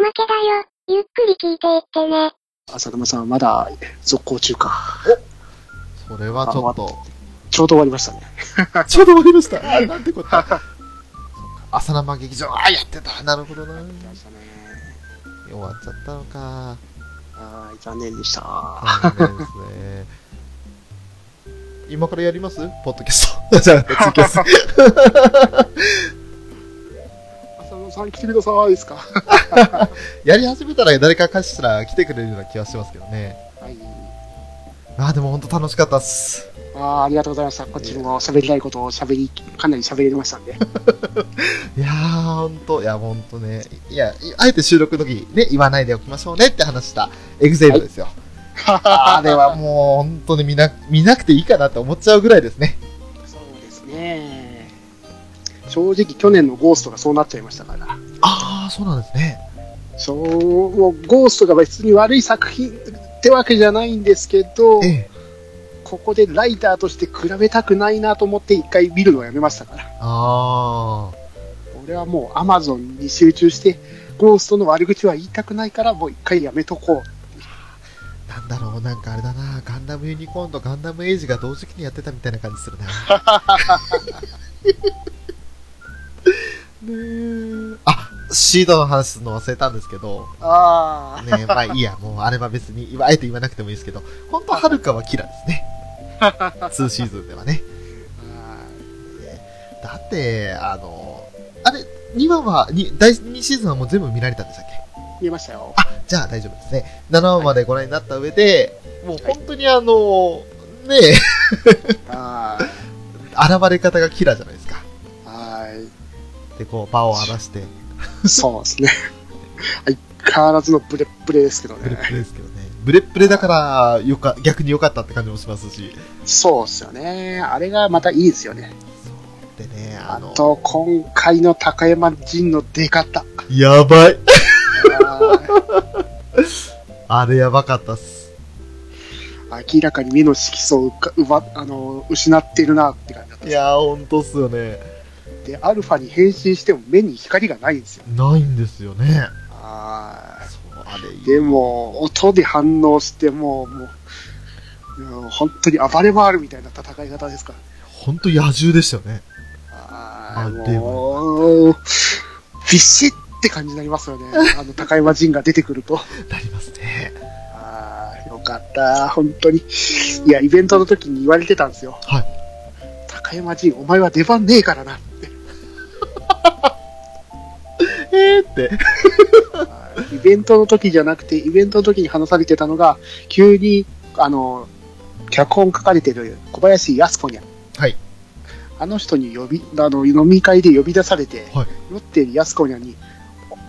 まけだよ。ゆっくり聞いていってね。浅沼さんはまだ続行中か。それはちょっと、ちょうど終わりましたね。ちょうど終わりました。あなんてこと？そうか朝生劇場、あ、やってた。なるほどな。ましたね。終わっちゃったのか。はい、残念でした。残念ですね。今からやります？ポッドキャスト。じゃあ、ツイキャス。さん来てくださいですか？やり始めたら誰かかしら来てくれるような気はしますけどね。はい。あーでも本当楽しかったっす。あーありがとうございました。こっちも喋りたいことを喋り、かなり喋れましたんで。いやー、ほんと、いや、ほんとね。いや、あえて収録の時、ね、言わないでおきましょうねって話したエグゼイルですよ。あれはもう、本当に見な、見なくていいかなって思っちゃうぐらいですね。そうですね。正直去年のゴーストがそうなっちゃいましたから。あー、そうなんですね。そう、もうゴーストが別に悪い作品ってわけじゃないんですけど、ええ。ここでライターとして比べたくないなと思って一回見るのをやめましたから。あ俺はもうアマゾンに集中して、ゴーストの悪口は言いたくないからもう一回やめとこう。ー、なんだろう、なんかあれだな、ガンダムユニコーンとガンダムエイジが同時期にやってたみたいな感じするな。ねえ。あ、シードの話するの忘れたんですけど、あねまあいいや、もうあれは別に、あえて言わなくてもいいですけど、本当はるかはキラですね。2シーズンではね。だって、あの、あれ、2話は、に第2シーズンはもう全部見られたんでしたっけ？見えましたよ。あ、じゃあ大丈夫ですね。7話までご覧になった上で、もう本当にあの、ねあ 現れ方がキラじゃないですか。ーはで、こう、場を荒らして、い。そうですね。相変わらずのブレッブレですけどブレ。ブレですけどね。ブレッブレだから、よか、逆に良かったって感じもしますし。そうですよね。あれがまたいいですよね。でね、あの、あと、今回の高山陣の出方。やばい。ああれやばかったっす。ー明らかに目の色素をうか奪あの失ってるなって感じだったいやー、ほんとっすよね。で、アルファに変身しても目に光がないんですよ。ないんですよね。ああれでも、音で反応しても、もう、もう本当に暴れ回るみたいな戦い方ですから。ほんと野獣でしたよね。あーあでもう、ビシッって感じになりますよね。あの、高山陣が出てくると。なりますね。ああ、よかった。本当に。いや、イベントの時に言われてたんですよ。はい。高山陣、お前は出番ねえからなって。えーって。イベントの時じゃなくて、イベントの時に話されてたのが、急に、あの、脚本書かれてる小林靖子にゃん。はい。あの人に呼び、あの、飲み会で呼び出されて、はい酔ってる靖子にゃんに、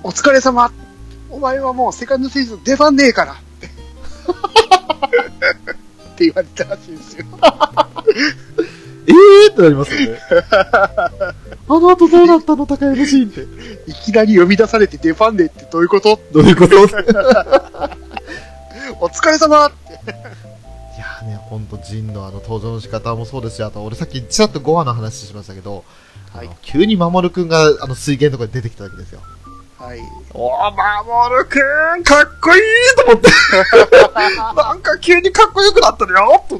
おお疲れ様お前はもうセカンドシーズン出番ねえからって。言われたらしいんですよ。えーってなりますよね。あの後どうなったの高山シーンって。いきなり呼び出されて出番ねえってどういうこと？どういうこと？い やお疲れ様って。ーね、ほんと、ジンのあの登場の仕方もそうですし、あと俺さっきちらっと5話の話しましたけど、はい急に守くんがあの水源のとこに出てきたわけですよ。はい。おー、守くんかっこいいと思って。なんか急にかっこよくなったのよと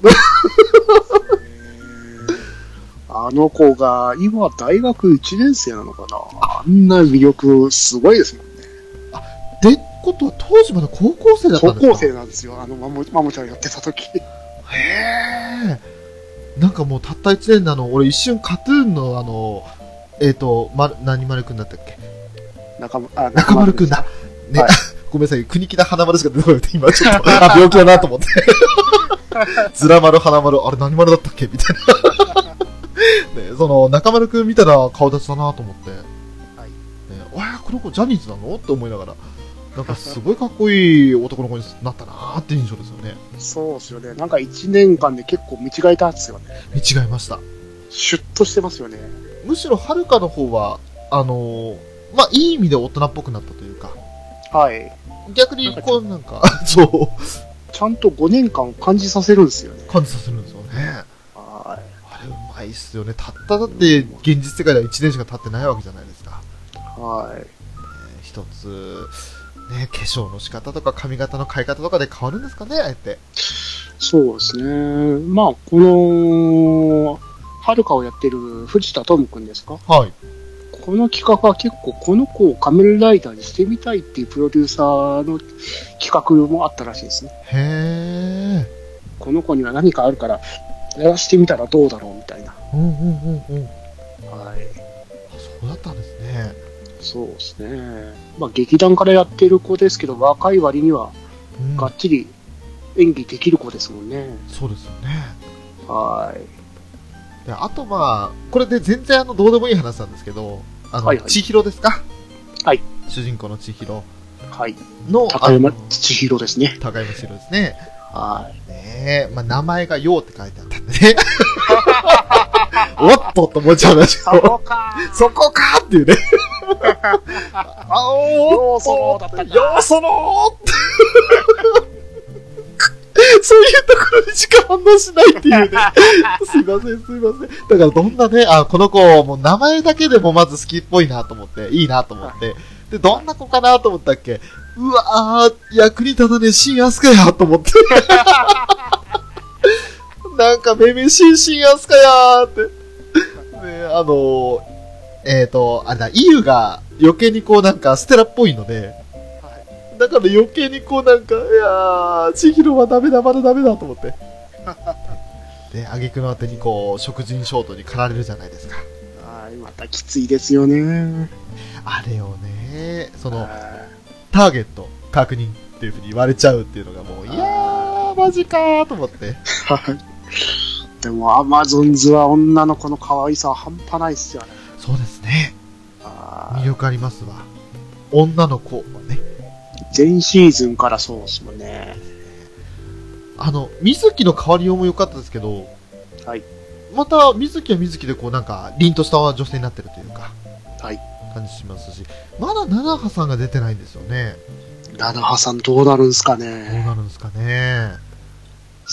あの子が今大学1年生なのかな？あんな魅力すごいですもんね。で、ことは当時まだ高校生だったんですか？高校生なんですよ。あのマモ、マモちゃんやってた時。へえ。なんかもうたった1年なの、俺一瞬カトゥーンのあの、えっ、と、ま、何丸くんだったっけ？中村、あ中丸くんだ。ね、はい ごめんなさい、国木田花丸しか出てこなくて、今ちょっと、あ、病気だなと思って。ずら丸、花丸、あれ何丸だったっけ？みたいな。ね、その、中丸くん見たら顔立ちだなと思って。はいね、わあ、この子ジャニーズなの？って思いながら。なんかすごいかっこいい男の子になったなーって印象ですよね。そうですよね。なんか1年間で結構見違えたんですよね。見違えました。シュッとしてますよね。むしろはるかの方は、あのーまあ、いい意味で大人っぽくなったというか、はい。逆にこうなんか、そう、ちゃんと5年間を感じさせるんですよね。感じさせるんですよね。はあれうまいっすよね。たっただって現実世界では1年しか経ってないわけじゃないですか。い。はい。えー一つ、ね、化粧の仕方とか髪型の変え方とかで変わるんですかね、あえて。そうですね。まあ、この、はるかをやってる藤田智くんですか？はい。この企画は結構この子を仮面ライダーにしてみたいっていうプロデューサーの企画もあったらしいですね。へえ。この子には何かあるから、やらしてみたらどうだろうみたいな。うんうんうんうん。はい。あそうだったんですね。そうですね。まあ劇団からやってる子ですけど、若い割にはうん、がっちり演技できる子ですもんね。そうですよね。はい。であとまあ、これで全然あの、どうでもいい話なんですけど、あの、はいはい千尋ですか？はい。主人公の千尋はい。の、高山千尋ですね。高山千尋ですね。はい。ねえ、まあ、名前がようって書いてあったんでね。おっとと思っちゃうんですけど、かそこかっていうね。あおーっとようそのだったかようそのーって そういうところにしか反応しないっていうね。すいません、すいません。だからどんなね、あ、この子、もう名前だけでもまず好きっぽいなと思って、いいなと思って。で、どんな子かなと思ったっけ？うわー、役に立たねえ、新アスカやと思って。なんか、めめしい新アスカやーって。ね、あのー、えっ、ー、と、あれだ、イユが余計にこうなんかステラっぽいので、だから余計にこうなんか、いやー、千尋はダメだ、まだダメだと思って。で、挙句のあてにこう、食人ショートに駆られるじゃないですか。はい、またきついですよね。あれをね、その、はターゲット確認っていう風に言われちゃうっていうのがもう、いやー、マジかーと思って。い。でも、アマゾンズは女の子の可愛さは半端ないっすよね。そうですね。は魅力ありますわ。女の子はね。い前シーズンからそうですもんね。あの、水木の変わりようも良かったですけど、はい。また、水木は水木でこうなんか、凛とした女性になってるというか、はい。感じしますし、まだ七葉さんが出てないんですよね。七葉さんどうなるんすかどうね。なるんですかね。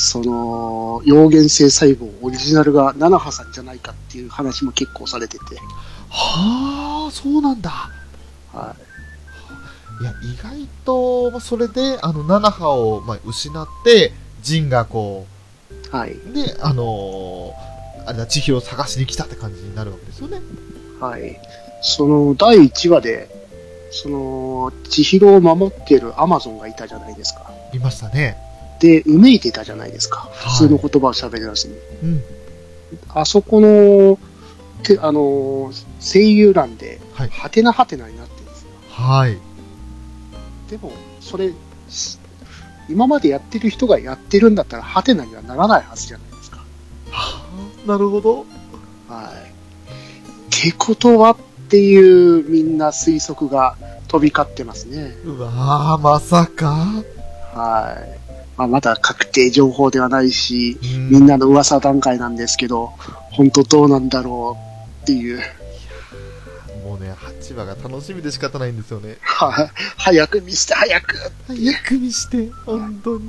その、溶原性細胞オリジナルが七葉さんじゃないかっていう話も結構されてて。はあ、そうなんだ。はいや、意外と、まあそれで、あの、七葉を、まあ、失って、ジンがこい。はい。う、で、あのーあれだ、千尋を探しに来たって感じになるわけですよね。はい。その、第1話で、その、千尋を守ってるアマゾンがいたじゃないですか。いましたね。で、うめいてたじゃないですか。はい普通の言葉を喋らずに。うん。あそこの、てあの、声優欄で、はいはてなはてなになってるんですよ。はい。でも、それ、し今までやってる人がやってるんだったら、はてなにはならないはずじゃないですか。はあ、なるほど。はい。ってことはっていう、みんな推測が飛び交ってますね。うわー、まさか。はい。まあ、まだ確定情報ではないし、うん。みんなの噂段階なんですけど、本当どうなんだろうっていう、もうね、8話が楽しみで仕方ないんですよね。は早く見して早く早くにして、本当に。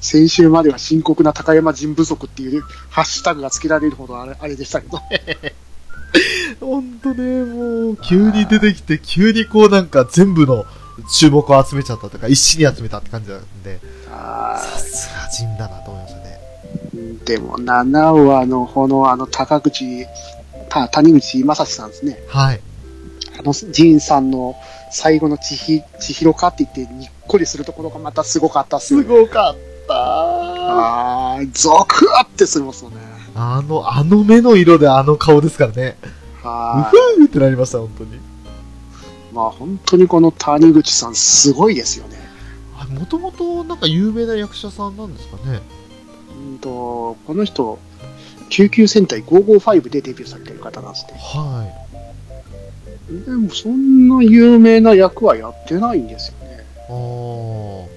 先週までは深刻な高山人不足っていうハッシュタグがつけられるほどあれあれでしたけど、本当ね、もう、急に出てきて、急にこうなんか全部の注目を集めちゃったとか、一気に集めたって感じなんで、あさすが人だなと思いましたね。ーでも7話のこのあの高口、た谷口正史さんですね。はい。あの仁さんの最後の千尋かって言ってにっこりするところがまたすごかったっすよすね。ごかったあー、ゾクってするもんすよね。あの、あの目の色であの顔ですからね。うはふーってなりました、本当に。い。まあ本当にこの谷口さんすごいですよね。もともとなんか有名な役者さんなんですかね。うんと、この人、救急戦隊555でデビューされてる方なんですね。はでもそんな有名な役はやってないんですよね。い。あー。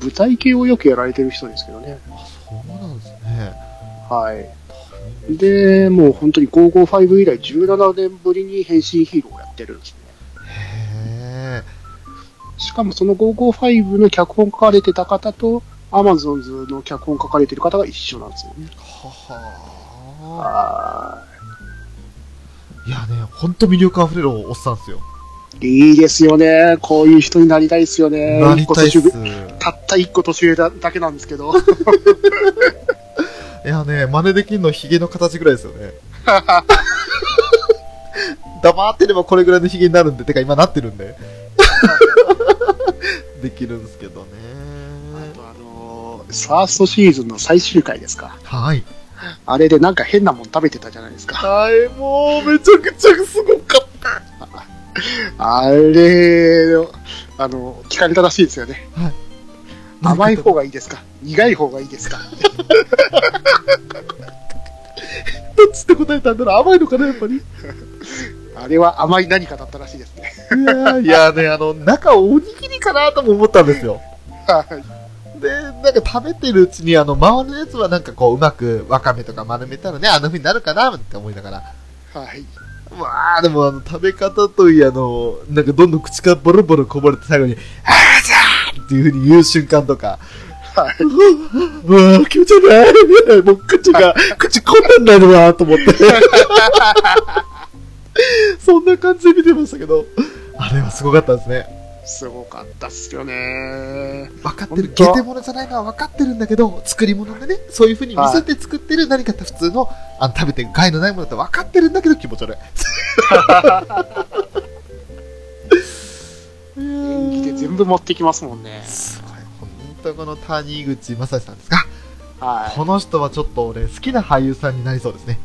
舞台系をよくやられてる人ですけどね。あ、そうなんですね。はい。で、もう本当に555以来17年ぶりに変身ヒーローをやってるんですしかもその555の脚本書かれてた方と、アマゾンズの脚本書かれてる方が一緒なんですよね。ー。はははいやね、ほんと魅力あふれるおっさんですよ。いいですよね。こういう人になりたいですよね。なりたいっす。たった一個年上だだけなんですけど。いやね、真似できんのヒゲの形ぐらいですよね。黙ってればこれぐらいのヒゲになるんで、てか今なってるんで。できるんですけどね。あとあのーファーストシーズンの最終回ですか。はい。あれでなんか変なもん食べてたじゃないですか。はい、もうめちゃくちゃすごかった。あれ、あの、聞かれたらしいですよね。甘い方がいいですか？苦い方がいいですか？どっちって答えたんだろう？甘いのかな、やっぱり？いあれは甘い何かだったらしいですね。やーいやね、あの、中おにぎりかなとも思ったんですよ。はい。で、なんか食べてるうちに、あの、周りのやつはなんかこう、うまくわかめとか丸めたらね、あの風になるかなって思いながら。はい。わあでもあの、食べ方といい、あの、なんかどんどん口からボロボロこぼれて最後に、あーじゃーっていう風に言う瞬間とか、はい。うわー気持ち悪い もう口が、口こんなんなるわーと思って。そんな感じで見てましたけど、あれはすごかったですね。すごかったっすよね。分かってる。ゲテモノじゃないのは分かってるんだけど、作り物でね、そういう風に見せて作ってる何かって普通の、あの、食べて害のないものだって分かってるんだけど気持ち悪い。演技で全部持ってきますもんね。すごい。本当この谷口正史さんですかはい。この人はちょっと俺好きな俳優さんになりそうですね。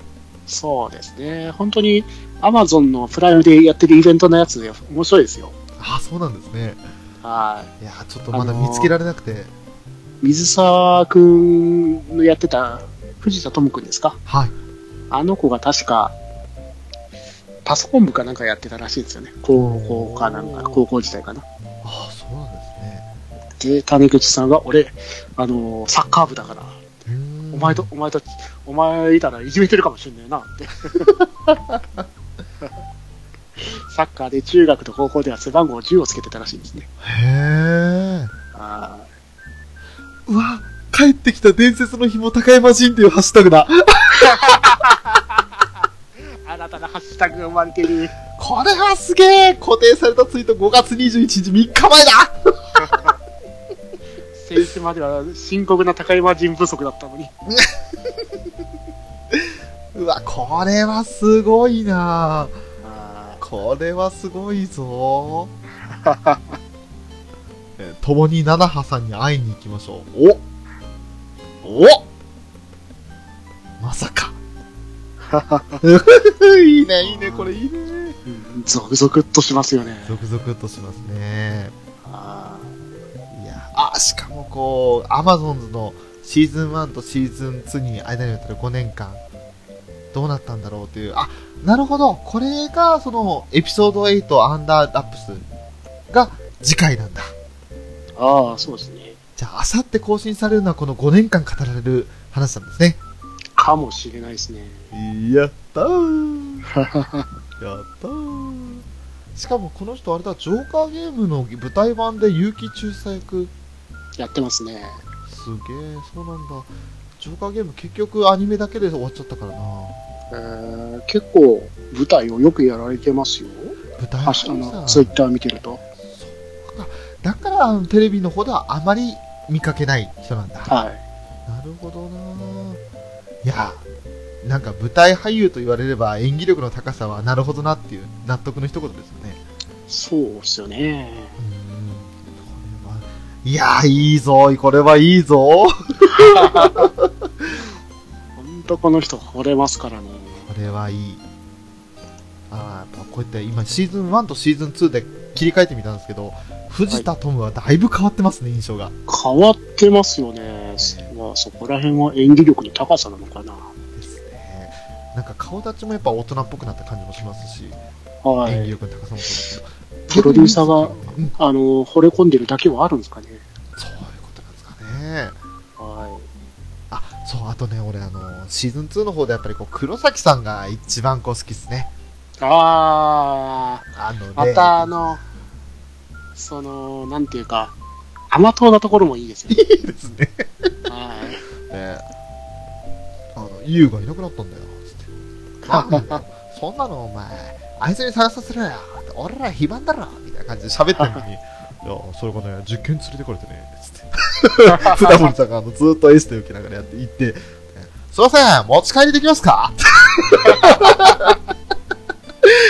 そうですね。本当に、アマゾンのプライムでやってるイベントのやつで面白いですよ。ああ、そうなんですね。はいやーちょっとまだ見つけられなくて。い。水沢くんのやってた藤田智くんですか？はい。あの子が確か、パソコン部かなんかやってたらしいですよね。高校かなんか、高校時代かな。ああ、そうなんですね。で、谷口さんが、俺、あのーサッカー部だから、お前と、お前と、お前いたらいじめてるかもしれないなって。サッカーで中学と高校では背番号10をつけてたらしいんですね。へえ。あうわ、帰ってきた伝説の紐高山人っていうハッシュタグだ。ー 新たなハッシュタグが生まれている。これはすげえ固定されたツイート5月21日3日前だ 先週までは深刻な高山人不足だったのに。うわ、これはすごいなあこれはすごいぞ えー共に七葉さんに会いに行きましょう。おおまさか。いいね、いいね、これいいね。ーゾクゾクっとしますよね。ゾクゾクっとしますね。あいや、あ、しかもこう、アマゾンズのシーズン1とシーズン2に間にあったら5年間、どうなったんだろうという、あ、なるほど、これがそのエピソード8アンダーラップスが次回なんだ。ああ、そうですね。じゃあ、あさって更新されるのはこの5年間語られる話なんですね。かもしれないですね。やったー やったーしかもこの人あれだ、ジョーカーゲームの舞台版で結城中佐役やってますね。すげえ、そうなんだ。ジョーカーゲーム結局アニメだけで終わっちゃったからな。えー結構舞台をよくやられてますよ。舞台あの、ツイッター見てると。だからテレビの方ではあまり見かけない人なんだ。はい。なるほどないや、なんか舞台俳優と言われれば演技力の高さはなるほどなっていう納得の一言ですよね。そうですよね。いやー、いいぞ、これはいいぞ。ほんとこの人惚れますからね。これはいい。あーやっぱこうやって今シーズン1とシーズン2で切り替えてみたんですけど、藤田トムはだいぶ変わってますね、印象が。変わってますよね。まあ、そこら辺は演技力の高さなのかな。ですね。なんか顔立ちもやっぱ大人っぽくなった感じもしますし、はい。演技力の高さもそうですけど。プロデューサーがうん、あの、惚れ込んでるだけはあるんですかね。そういうことなんですかね。はあ、そう、あとね、俺あの、シーズン2の方でやっぱりこう、黒崎さんが一番こう好きですね。い。ああのね、ー、またあの、その、なんていうか、甘党なところもいいですよね。いいですね。はい。ねあの、ユウがいなくなったんだよ、つって。そんなのお前、あいつに探させろよ俺ら非番だろみたいな感じで喋ってるのに、いや、それがね、実験連れてこれてね。船森さんがあのずっとエステ受けながらやって行って、すいません、持ち帰りできますか？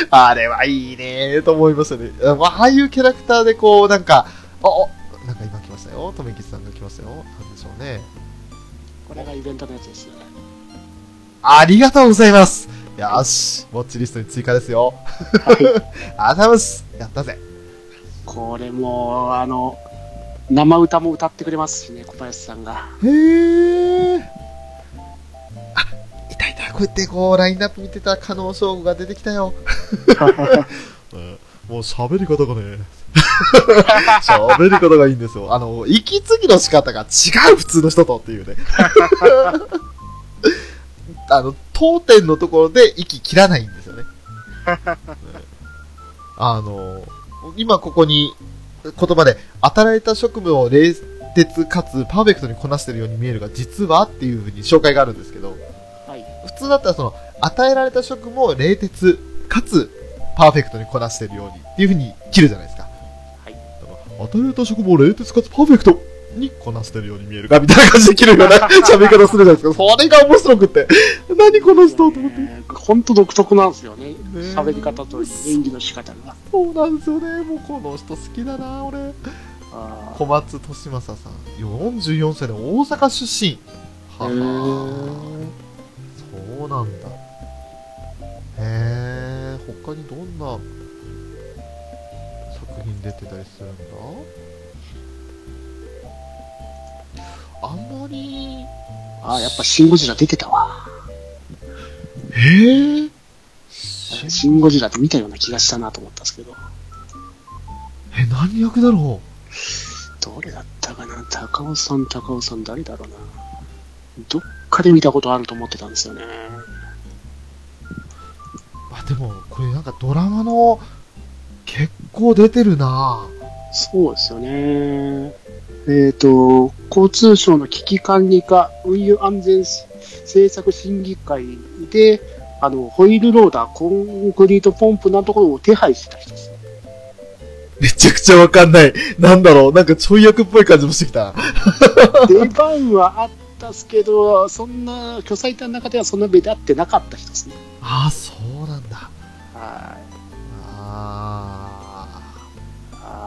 あれはいいねと思いましたね。あああいうキャラクターでこう、なんか、あ、おなんか今来ましたよ。とめきさんが来ましたよ。なんでしょうね。これがイベントのやつですね。ありがとうございます。よし、ウォッチリストに追加ですよ。はい。ありがとうございます。やったぜ。これも、あの、生歌も歌ってくれますしね、小林さんが。へー。あ、いたいた。こうやってこう、ラインナップ見てた加納翔吾が出てきたよ。もう喋り方がね、喋り方がいいんですよ。あの、息継ぎの仕方が違う、普通の人とっていうね。あの、当店のところで息切らないんですよね。あの、今ここに言葉で、与えられた職務を冷徹かつパーフェクトにこなしてるように見えるが、実はっていうふうに紹介があるんですけど、はい。普通だったらその、与えられた職務を冷徹かつパーフェクトにこなしてるようにっていうふうに切るじゃないですか。はい与えられた職務を冷徹かつパーフェクトにこなしてるように見えるかみたいな感じで切るような 喋り方するじゃないですか。それが面白くって。何この人と思って。本当独特なんですよね。ね喋り方と演技の仕方が。そうなんですよね。もうこの人好きだな、俺。あ小松利正さん。44歳で大阪出身。ははーそうなんだ。へえ、他にどんな作品出てたりするんだ？あんまり、あー、やっぱシン・ゴジラ出てたわ。へえシン・ゴジラって見たような気がしたなと思ったんですけど。え、何役だろどれだったかな？高尾さん、高尾さん、誰だろうな？どっかで見たことあると思ってたんですよね。うあ、でも、これなんかドラマの、結構出てるなそうですよね。えっ、と、交通省の危機管理課運輸安全政策審議会で、あの、ホイールローダー、コンクリートポンプなところを手配してた人ですね。めちゃくちゃわかんない。なんだろう、なんかちょい役っぽい感じもしてきた。出番はあったっすけど、そんな、巨彩隊の中ではそんな目立ってなかった人ですね。ああ、そうなんだ。はい。あああ、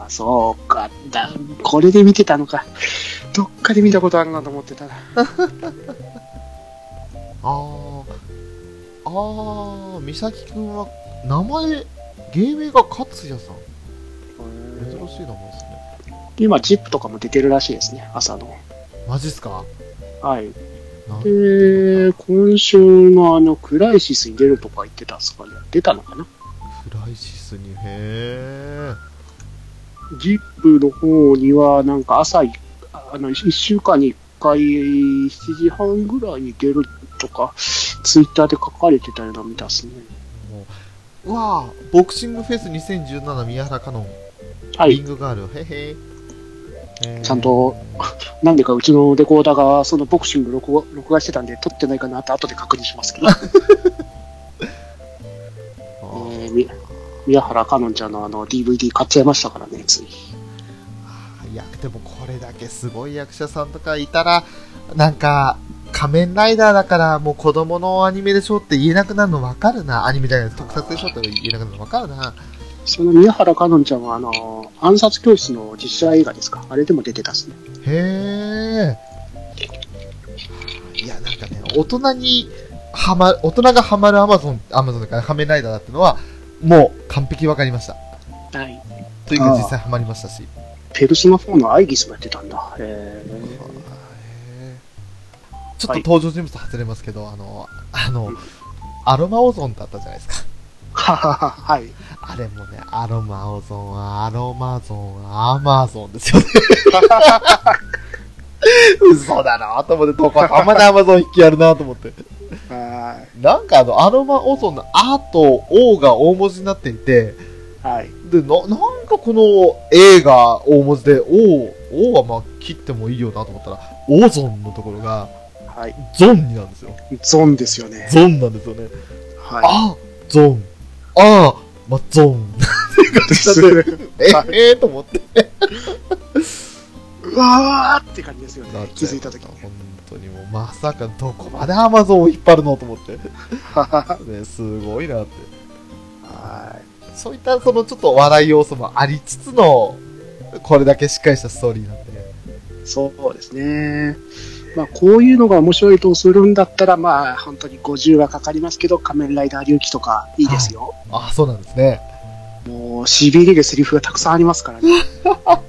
そうか。だ、これで見てたのか。どっかで見たことあるなと思ってたな。あ。ああ。ああ、美咲くんは、名前、芸名が勝也さん。珍しい名前ですね。今、ジップとかも出てるらしいですね、朝の。マジっすか？はい。で、今週のあの、クライシスに出るとか言ってたんですかね。出たのかなクライシスに、へえ。ジップの方には、なんか朝い、あの、1週間に1回、7時半ぐらいに出るとか、ツイッターで書かれてたような見たっすね。もううわあボクシングフェス2017宮原香音、はい。リングガール、へへへーちゃんとなんでかうちのレコーダーがそのボクシング録画録画してたんで撮ってないかなって後で確認しますけど。あ えー宮原かのんちゃんのあの DVD 買っちゃいましたからね、つい。いや、でもこれだけすごい役者さんとかいたら、なんか、仮面ライダーだからもう子供のアニメでしょって言えなくなるの分かるな。アニメじゃない特撮でしょって言えなくなるの分かるな。その宮原かのんちゃんはあの、暗殺教室の実写映画ですか？あれでも出てたっすね。へえ。いや、なんかね、大人にハマる、大人がハマるアマゾン、アマゾンだから仮面ライダーだってのは、もう完璧分かりました。はい。というか実際ハマりましたし。ペルソナ4のアイギスもやってたんだ。へちょっと登場人物外れますけど、あの、あの、アロマオゾンってあったじゃないですか。ははは、はい。あれもね、アロマオゾン、アロマゾン、アマゾンですよね。嘘だなと思って、どこたまでアマゾン引きやるなと思って。はなんかあの、アロマオゾンのアと O が大文字になっていて、い。はい。で、な、なんかこの A が大文字で、O、O はまあ切ってもいいよなと思ったら、オゾンのところが、はい。ゾンになんですよ。ゾンですよね。ゾンなんですよね。はあ、ゾン。あ、まあ、ゾーン。え えー、と思って。うわーって感じですよね。気づいたとき。本当にもう、まさかどこまでアマゾンを引っ張るのと思って。ね、すごいなって。はい。そういったそのちょっと笑い要素もありつつの、これだけしっかりしたストーリーなんで。そうですね。まあ、こういうのが面白いとするんだったら、まあ、本当に50はかかりますけど、仮面ライダー龍騎とかいいですよ。あ、そうなんですね。もう、痺れるセリフがたくさんありますからね。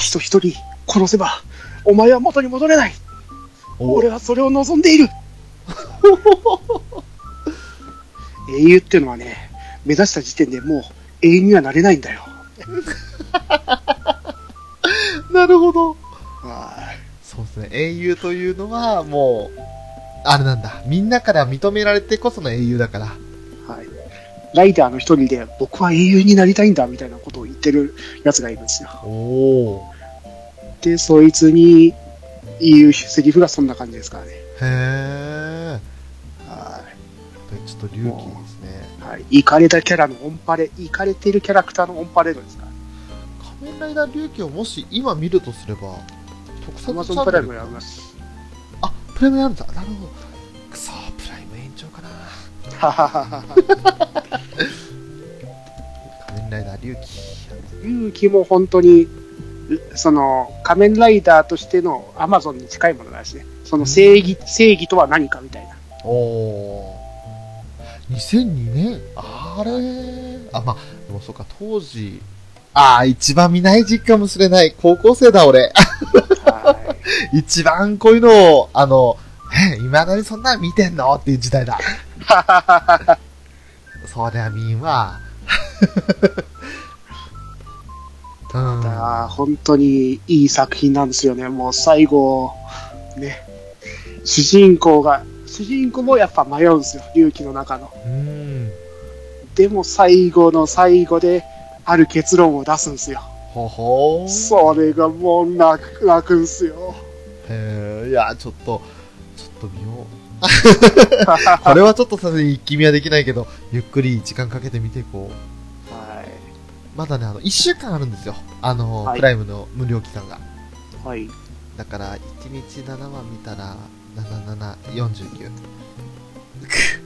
人一人殺せば、お前は元に戻れない。俺はそれを望んでいる。英雄っていうのはね、目指した時点でもう永遠にはなれないんだよ。なるほど。はい。そうですね。英雄というのは、もう、あれなんだ。みんなから認められてこその英雄だから。はい。ライダーの一人で、僕は英雄になりたいんだ、みたいなことを言ってるやつがいるんですよ。おお。で、そいつに言うセリフがそんな感じですからね。へえ。はちょっと隆起ですね。い。はい。イカれたキャラのオンパレ、イカれてるキャラクターのオンパレードですから。仮面ライダー隆起をもし今見るとすれば、特ア撮マゾンプライムやります。あ、プライムやるんだ。なるほど。くそプライム延長かな。はははは。仮面ライダー隆起。勇気も本当に、その、仮面ライダーとしてのアマゾンに近いものだしね。その正義、正義とは何かみたいな。おお。2002年？あれ？あ、まあ、でもそうか、当時、ああ、一番見ない時期かもしれない。高校生だ、俺。は 一番こういうのを、あの、え、未だにそんなの見てんの？っていう時代だ。そりゃ見んわ。うん。い。あ本当にいい作品なんですよね。もう最後、ね。主人公が、主人公もやっぱ迷うんですよ。龍騎の中の。うん。でも最後の最後で、ある結論を出すんですよ。ほほー。それがもう泣く、泣くんすよ。へえ、いや、ちょっと、ちょっと見よう。これはちょっとさすがに一気見はできないけど、ゆっくり時間かけて見ていこう。はまだね、あの、1週間あるんですよ。あの、はいプライムの無料期間が。い。はい。だから、1日7話見たら、77、49。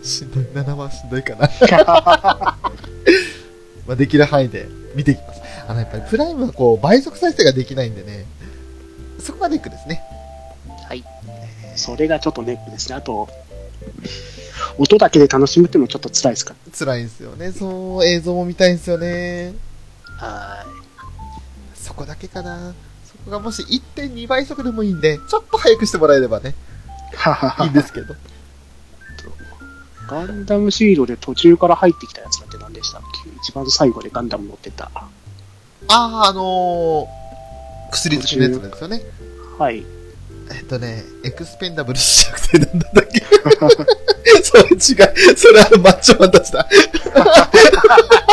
しんどい、7話しんどいかな。まあ、できる範囲で見ていきます。あの、やっぱりプライムはこう、倍速再生ができないんでね、そこがネックですね。はい。それがちょっとネックですね。あと、音だけで楽しむっていうのもちょっと辛いですか？辛いんですよね。そう、映像も見たいんですよね。ら。はそこだけかな。そこがもし1.2倍速でもいいんで、ちょっと早くしてもらえればね、い。ははいいんですけど。ガンダムシードで途中から入ってきたやつだって何でしたっけ？一番最後でガンダム乗ってた。ああ、あのー、薬付きのやつなんですよね。はい。えっとね、エクスペンダブルじゃなくてなんだっけ？それ違う。それあのマッチョマンたちだ。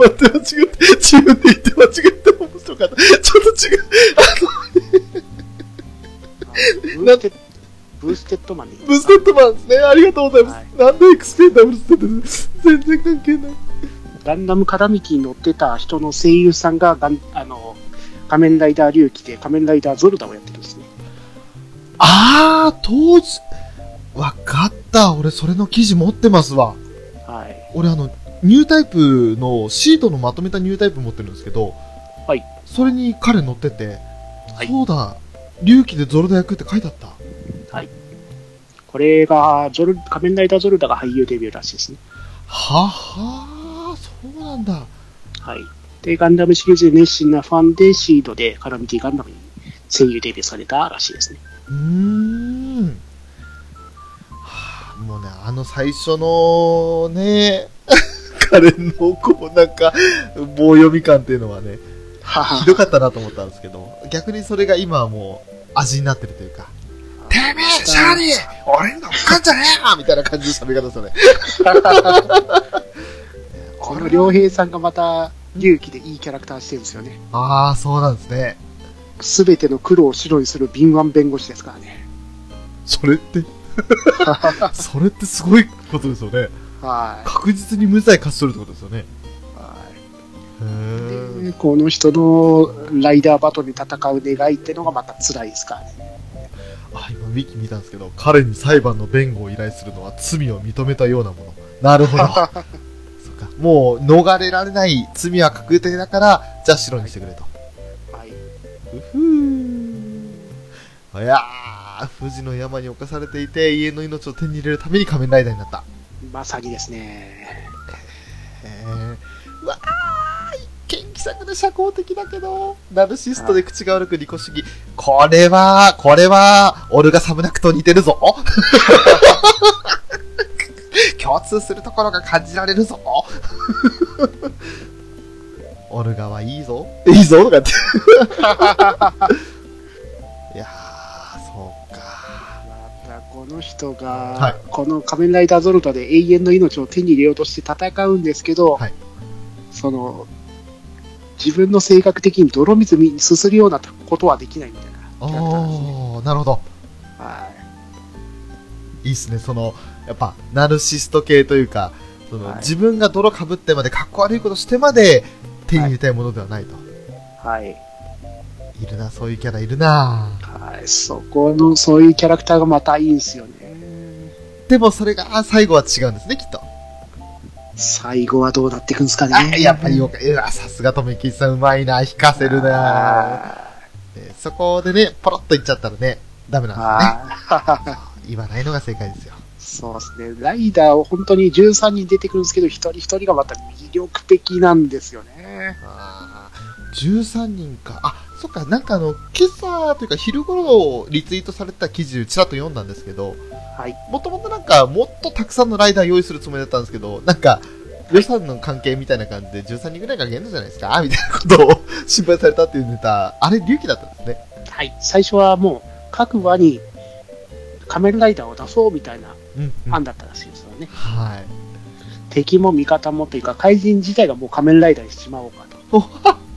待って、間違って。自分で言って間違って面白かった。ちょっと違う。ブーステブーステッドマンでいいブステッドマンですね。ありがとうございます。はいなんでエクスペンダブルって言って全然関係ない。ガンダムカラミティに乗ってた人の声優さんがガン、あの、仮面ライダー龍騎で仮面ライダーゾルダをやってるんですね。あー、当時、わかった。俺それの記事持ってますわ。はい。俺あの、ニュータイプの、シートのまとめたニュータイプ持ってるんですけど、はい。それに彼乗ってて、はいそうだ、龍騎でゾルダ役って書いてあった。これが、ゾル、仮面ライダーゾルダが俳優デビューらしいですね。ははー、そうなんだ。はい。で、ガンダムシリーズで熱心なファンでシードでカラミティガンダムに声優デビューされたらしいですね。うーん。はあ、もうね、あの最初のね、彼のこうなんか、棒読み感っていうのはね、ひどかったなと思ったんですけど、逆にそれが今はもう味になってるというか、てめえ、シャーリー俺に乗っかんじゃねえよみたいな感じの喋り方ですよね。この良平さんがまた、勇気でいいキャラクターしてるんですよね。ああ、そうなんですね。すべての苦労を白にする敏腕弁護士ですからね。それって、それってすごいことですよね。はい。確実に無罪勝ち取るってことですよね。はいこの人のライダーバトルに戦う願いってのがまた辛いですからね。あ、今、ウィキ見たんですけど、彼に裁判の弁護を依頼するのは罪を認めたようなもの。なるほど。そっか。もう、逃れられない罪は確定だから、じゃあ白にしてくれと。はい。うふー。いやー、富士の山に侵されていて、永遠の命を手に入れるために仮面ライダーになった。まさにですね。へー。うわー、一見気さくで社交的だけど、ナルシストで口が悪く利己主義。これは、これは、オルガサムナクと似てるぞ。共通するところが感じられるぞ。オルガはいいぞ。いいぞとかって。の人が、はいこの仮面ライダーゾルトで永遠の命を手に入れようとして戦うんですけど、はいその、自分の性格的に泥水にすするようなことはできないみたいなキャラクターですね。なるほど。はいいっすね、その、やっぱ、ナルシスト系というか、その、はい自分が泥かぶってまで、かっこ悪いことしてまで、手に入れたいものではないと。はい。い、るな、そういうキャラいるなはい。そこの、そういうキャラクターがまたいいんですよね。でもそれが、あ最後は違うんですね、きっと。最後はどうなっていくんですかね。あやっぱりよく、うわ、さすがとめきちさんうまいな、引かせるなそこでね、ポロッと言っちゃったらね、ダメーなんですね。言わないのが正解ですよ。そうですね。ライダーを本当に13人出てくるんですけど、一人一人がまた魅力的なんですよね。あー13人か。あ、そっか、なんかあの、今朝というか昼頃リツイートされてた記事、ちらっと読んだんですけど、はい。もともとなんか、もっとたくさんのライダー用意するつもりだったんですけど、なんか、予算の関係みたいな感じで13人ぐらいが限度じゃないですかみたいなことを心配されたっていうネタ、あれ、隆起だったんですね。はい。最初はもう、各話に仮面ライダーを出そうみたいなうん、うん。案だったらしいですよね。はい。敵も味方もというか、怪人自体がもう仮面ライダーにしちまおうかおと。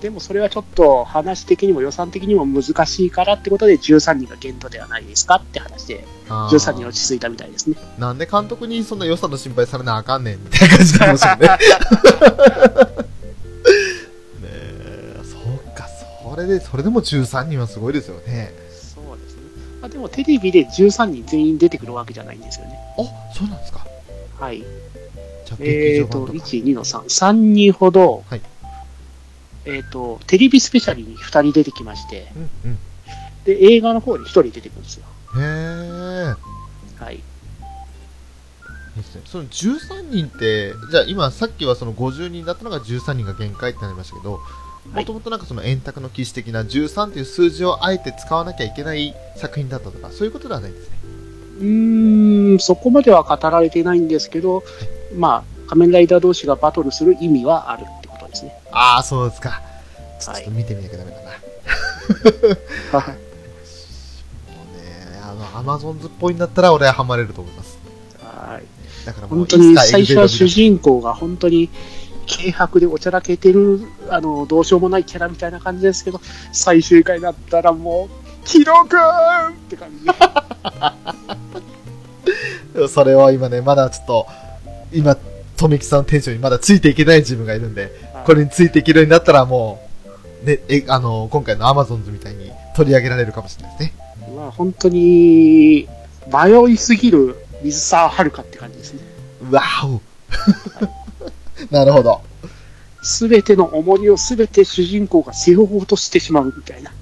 でもそれはちょっと話的にも予算的にも難しいからってことで13人が限度ではないですかって話であー13人落ち着いたみたいですね。なんで監督にそんな予算の心配されなあかんねんみたいな感じになりましたよね。ねえ、そうか、それで、それでも13人はすごいですよね。そうですね。まあ、でもテレビで13人全員出てくるわけじゃないんですよね。あ、そうなんですか。はい。えっ、と、劇場版とか。1、2の3。3人ほど、はいえっ、と、テレビスペシャルに2人出てきまして、うんうん。で、映画の方に1人出てくるんですよ。へえ。はい。その13人って、じゃあ今さっきはその50人だったのが13人が限界ってなりましたけど、はいもともとなんかその円卓の騎士的な13という数字をあえて使わなきゃいけない作品だったとか、そういうことではないんですね。うーん、そこまでは語られてないんですけど、まあ、仮面ライダー同士がバトルする意味はあるってことですね。ああ、そうですか。ちょはいっと見てみなきゃダメだな。はい。もうね、あの、アマゾンズっぽいんだったら俺はハマれると思います。はい。だから本当に最初は主人公が本当に軽薄でおちゃらけてる、あの、どうしようもないキャラみたいな感じですけど、最終回になったらもう、記録って感じ で。それは今ね、まだちょっと、今、とめきさんのテンションにまだついていけない自分がいるんで、これについていけるようになったらもう、ね、え、あの、今回のアマゾンズみたいに取り上げられるかもしれないですね。まあ本当に、迷いすぎる水沢遥って感じですね。わお なるほど。すべての重荷をすべて主人公が背負おうとしてしまうみたいな。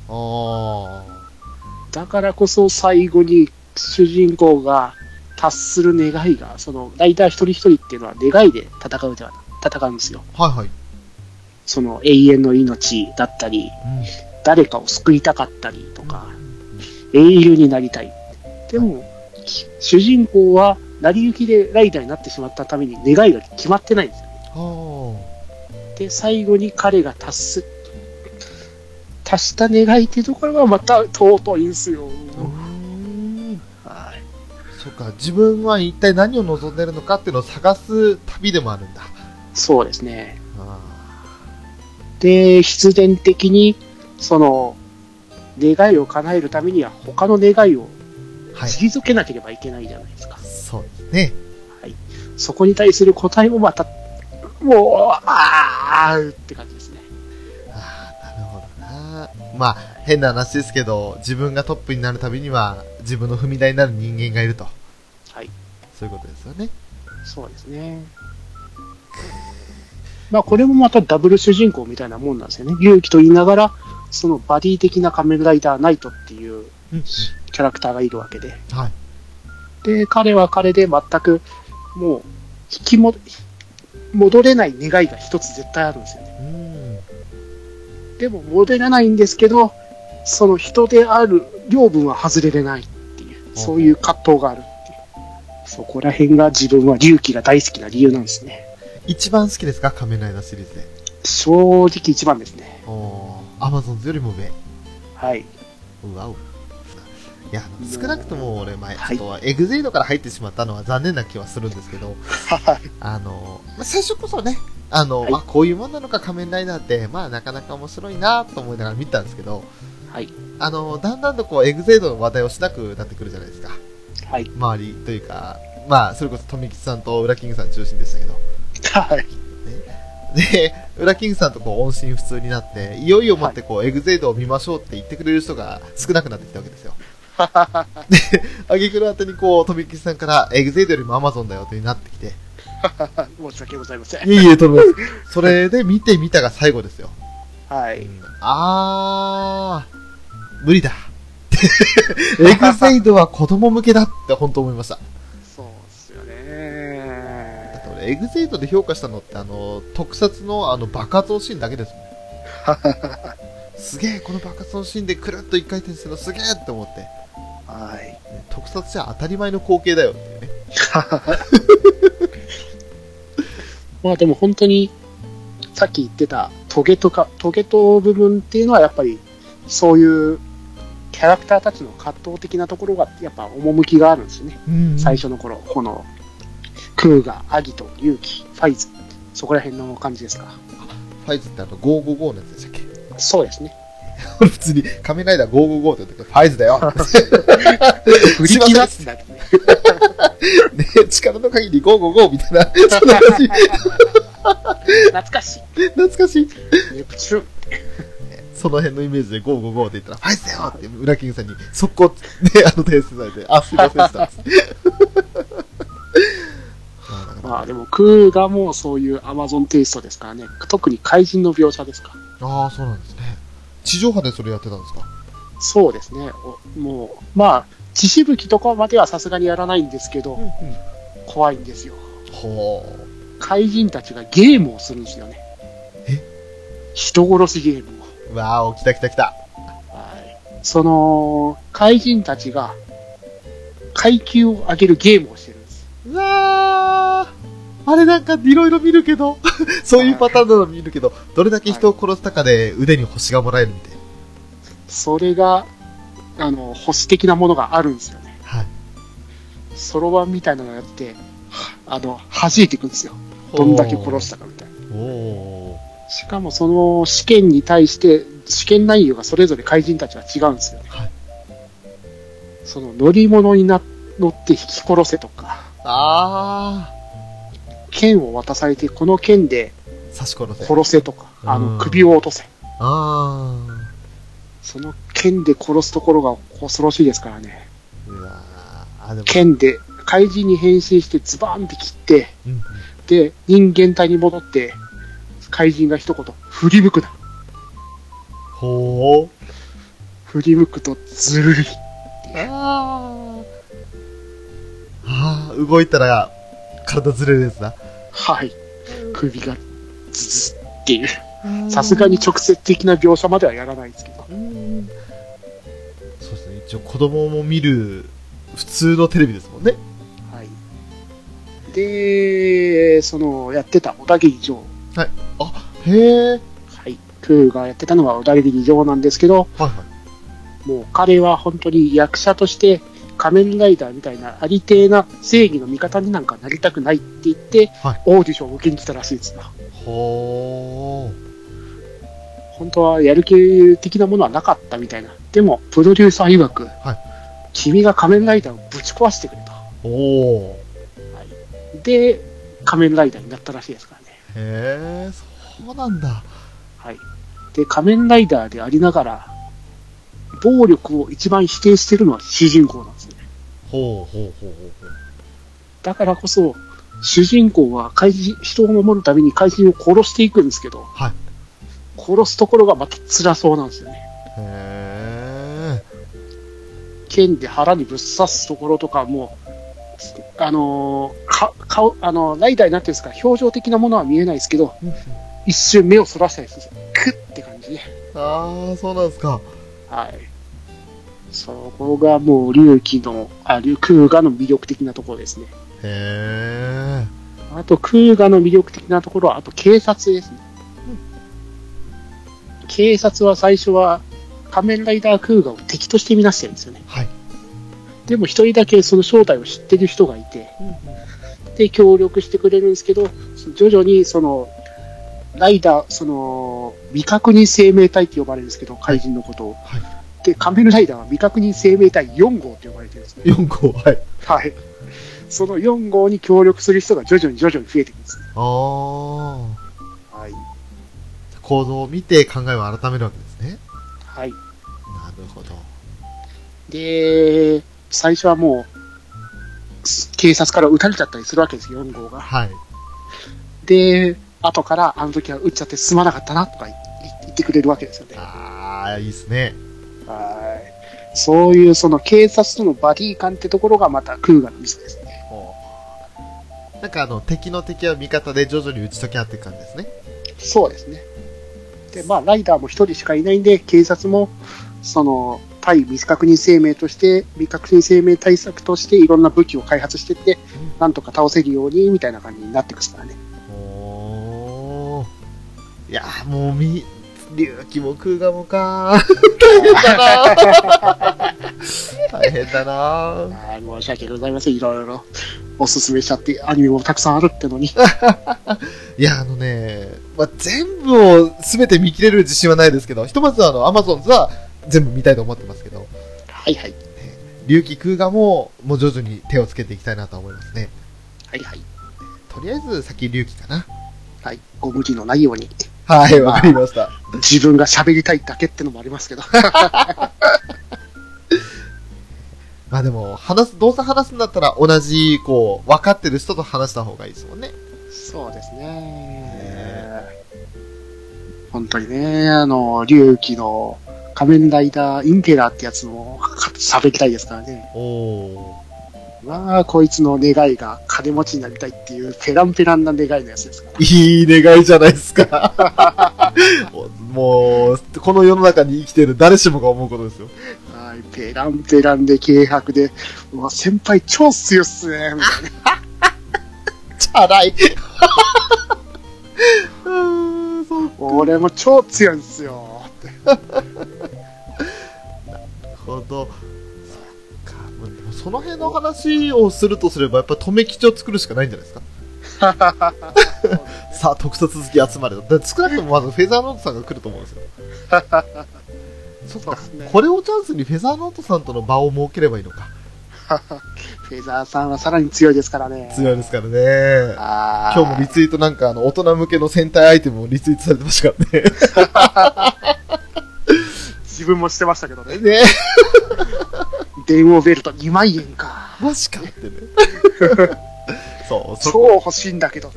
だからこそ最後に主人公が達する願いが、そのライダー一人一人っていうのは願いで戦うでは戦うんですよ。はいはい。その永遠の命だったり、うん。誰かを救いたかったりとか、英雄になりたい。でも、主人公は成り行きでライダーになってしまったために願いが決まってないんですよ。で、最後に彼が達す、達した願いっていうところがまた尊いんですよ。はい。そっか、自分は一体何を望んでるのかっていうのを探す旅でもあるんだ。そうですね。あで、必然的に、その、願いを叶えるためには他の願いを。退けなければいけないじゃないですか。そうですね。そこに対する答えもまた、もう、あーって感じですね。ああ、なるほどな。まあ、変な話ですけど、自分がトップになるたびには、自分の踏み台になる人間がいると。はい。そういうことですよね。そうですね。まあ、これもまたダブル主人公みたいなもんなんですよね。勇気と言いながら、そのバディ的な仮面ライダーナイトっていううん。キャラクターがいるわけで。はい。で、彼は彼で全く、もう、引きも、戻れない願いが一つ絶対あるんですよね。うん。でも戻れないんですけど、その人である領分は外れれないっていう、そういう葛藤があるっていう。そこら辺が自分は隆起が大好きな理由なんですね。一番好きですか？仮面ライダーシリーズで。正直一番ですね。アマゾンズよりも上。はい。うわう。いや、少なくとも俺前、はいちょっとエグゼイドから入ってしまったのは残念な気はするんですけど、はい。あの、まあ、最初こそね、あの、はいあ、こういうもんなのか仮面ライダーって、まあなかなか面白いなと思いながら見たんですけど、はい。あの、だんだんとこう、エグゼイドの話題をしなくなってくるじゃないですか。はい。周りというか、まあ、それこそ富吉さんとウラキングさん中心でしたけど。はい。で、ウラキングさんとこう、音信不通になって、いよいよもってこう、エグゼイドを見ましょうって言ってくれる人が少なくなってきたわけですよ。あげくの後にこう、富吉さんから、エグゼイドよりもアマゾンだよというになってきて、申し訳ございません。いえいえ、と思います。それで見てみたが最後ですよ。はい。あー、無理だ。エグゼイドは子供向けだって本当思いました。そうっすよだねっ。て俺、エグゼイドで評価したのって、あの、特撮のあの爆発のシーンだけですもん。すげえ、この爆発のシーンでくるっと一回転するのすげえって思って、はい。ね特撮じゃ当たり前の光景だよってね。まあでも本当に、さっき言ってたトゲとか、トゲと部分っていうのはやっぱり、そういうキャラクターたちの葛藤的なところが、やっぱ趣があるんですよね。うん最初の頃、この、クーガ、アギト、ユウキ、ファイズ、そこら辺の感じですか？ファイズってあの、555のやつでしたっけ？そうですね。俺普通に仮面ライダー555って言ってファイズだよ。振り切らすんだね。ね、力の限り555みたいな、そんな感じ。懐かしい。懐かしい。ネプチューン。その辺のイメージで555って言ったら、ファイズだよって、裏キングさんに速攻、ね、あの提出されて、あ、すいませんでした。まあでも、クーガもそういうアマゾンテイストですからね。特に怪人の描写ですか。ああ、そうなんですね。地上波でそれやってたんですか？そうですね。おもう、まあ、血しぶきとかまではさすがにやらないんですけど、怖いんですよ。ほ怪人たちがゲームをするんですよね。え？人殺しゲームを。う。わあ、来た来た来た。はい。その、怪人たちが階級を上げるゲームをしてる。うわあ、あれなんかいろいろ見るけど、そういうパターンなの見るけど、どれだけ人を殺したかで腕に星がもらえるみたいな。それが、あの、星的なものがあるんですよね。はい。そろばんみたいなのをやって、はあの、弾いていくんですよ。どんだけ殺したかみたいな。おー。しかもその試験に対して、試験内容がそれぞれ怪人たちは違うんですよね。はいその乗り物にな乗って引き殺せとか、あ剣を渡されて、この剣でー。刺し殺せ。殺せとか、あうんの、首を落とせ。あその剣で殺すところが恐ろしいですからね。ー。うわー。あ、でも、剣で怪人に変身してズバーンって切って、うん。で、人間体に戻って、怪人が一言、振り向くな。ほー。振り向くとずるり。あー。あー、動いたら、体ずれるやつだ。はい。首がズズっていう。さすがに直接的な描写まではやらないですけど。うん。そうですね。一応子供も見る、普通のテレビですもんね。はい。で、その、やってた小田切城。あ、へー。はい。クーがやってたのは小田切城なんですけど、はいはい。もう彼は本当に役者として仮面ライダーみたいなありてえな正義の味方になんかなりたくないって言って、はいオーディションを受けに来たらしいですよ。ほー。本当はやる気的なものはなかったみたいな。でも、プロデューサー曰く、はい君が仮面ライダーをぶち壊してくれと。おー。で、仮面ライダーになったらしいですからね。へえ、そうなんだ。はい。で、仮面ライダーでありながら、暴力を一番否定してるのは主人公なんですね。ほうほうほうほうほう。だからこそ、主人公は怪人、人を守るために怪人を殺していくんですけど、はい。殺すところがまた辛そうなんですよね。へえ。剣で腹にぶっ刺すところとかも、あのーか、顔、あのーライダーになってるんですから、表情的なものは見えないですけど、一瞬目をそらしたりするんですよ。クッって感じで。ああ、そうなんですか。はい。そこがもう、龍騎の、あ、龍空ガの魅力的なところですね。へえ。あと、空ガの魅力的なところは、あと警察ですね。警察は最初は、仮面ライダー空ガを敵として見なしてるんですよね。はい。でも一人だけその正体を知ってる人がいて、で、協力してくれるんですけど、徐々にその、ライダー、その、未確認生命体って呼ばれるんですけど、怪人のことを。はいで、仮面ライダーは未確認生命体4号って呼ばれてるんですね。4個、はい。はい。その4号に協力する人が徐々に徐々に増えていくんですね。ああ。はい。行動を見て考えを改めるわけですね。はい。なるほど。で、最初はもう、警察から撃たれちゃったりするわけですよ、4号が。はい。で、後から、あの時は撃っちゃってすまなかったな、とか言言ってくれるわけですよね。ああ、いいですね。はい。そういう、その警察とのバディ感ってところがまたクーガのミソですね。なんかあの、敵の敵は味方で徐々に打ち解き合っていく感じですね。そうですね。で、まあ、ライダーも一人しかいないんで、警察も、その、対未確認生命として、未確認生命対策としていろんな武器を開発していって、なんとか倒せるように、みたいな感じになっていくですからね。いやーもうみ、龍騎も空ガもか 大変だな大変だなはい、申し訳ございません。いろいろおすすめしちゃって、アニメもたくさんあるってのに。いや、あのね、まあ、全部を全て見切れる自信はないですけど、ひとまずあの、アマゾンズは全部見たいと思ってますけど、はいはい。龍騎空ガも、もう徐々に手をつけていきたいなと思いますね。はいはい。とりあえず先龍騎かな。はい。ご無理のないように。はい、わかりました。自分が喋りたいだけってのもありますけど。まあでも、話す、どうせ話すんだったら同じ、こう、分かってる人と話した方がいいですもんね。そうですね。本当にね、あの、龍騎の仮面ライダーインペラーってやつも 喋りたいですからね。おー。まあ、こいつの願いが金持ちになりたいっていうペランペランな願いのやつですから。いい願いじゃないですか。もう、この世の中に生きてる誰しもが思うことですよ。はい、ペランペランで軽薄で、うわ、先輩超強いっすね、みたいな。チャラい。俺も超強いんですよ。ってほど。その辺の話をするとすれば、やっぱり留吉を作るしかないんじゃないですか？さあ、特撮好き集まれよ。だって少なくともまずフェザーノートさんが来ると思うんですよ。そっかそうですね。これをチャンスにフェザーノートさんとの場を設ければいいのか。フェザーさんはさらに強いですからね。強いですからね。あ今日もリツイートなんかあの、大人向けの戦隊アイテムをリツイートされてましたからね。自分もしてましたけどね。ね電王ベルト2万円か。マジかってね。そう、そ超こ、欲しいんだけど。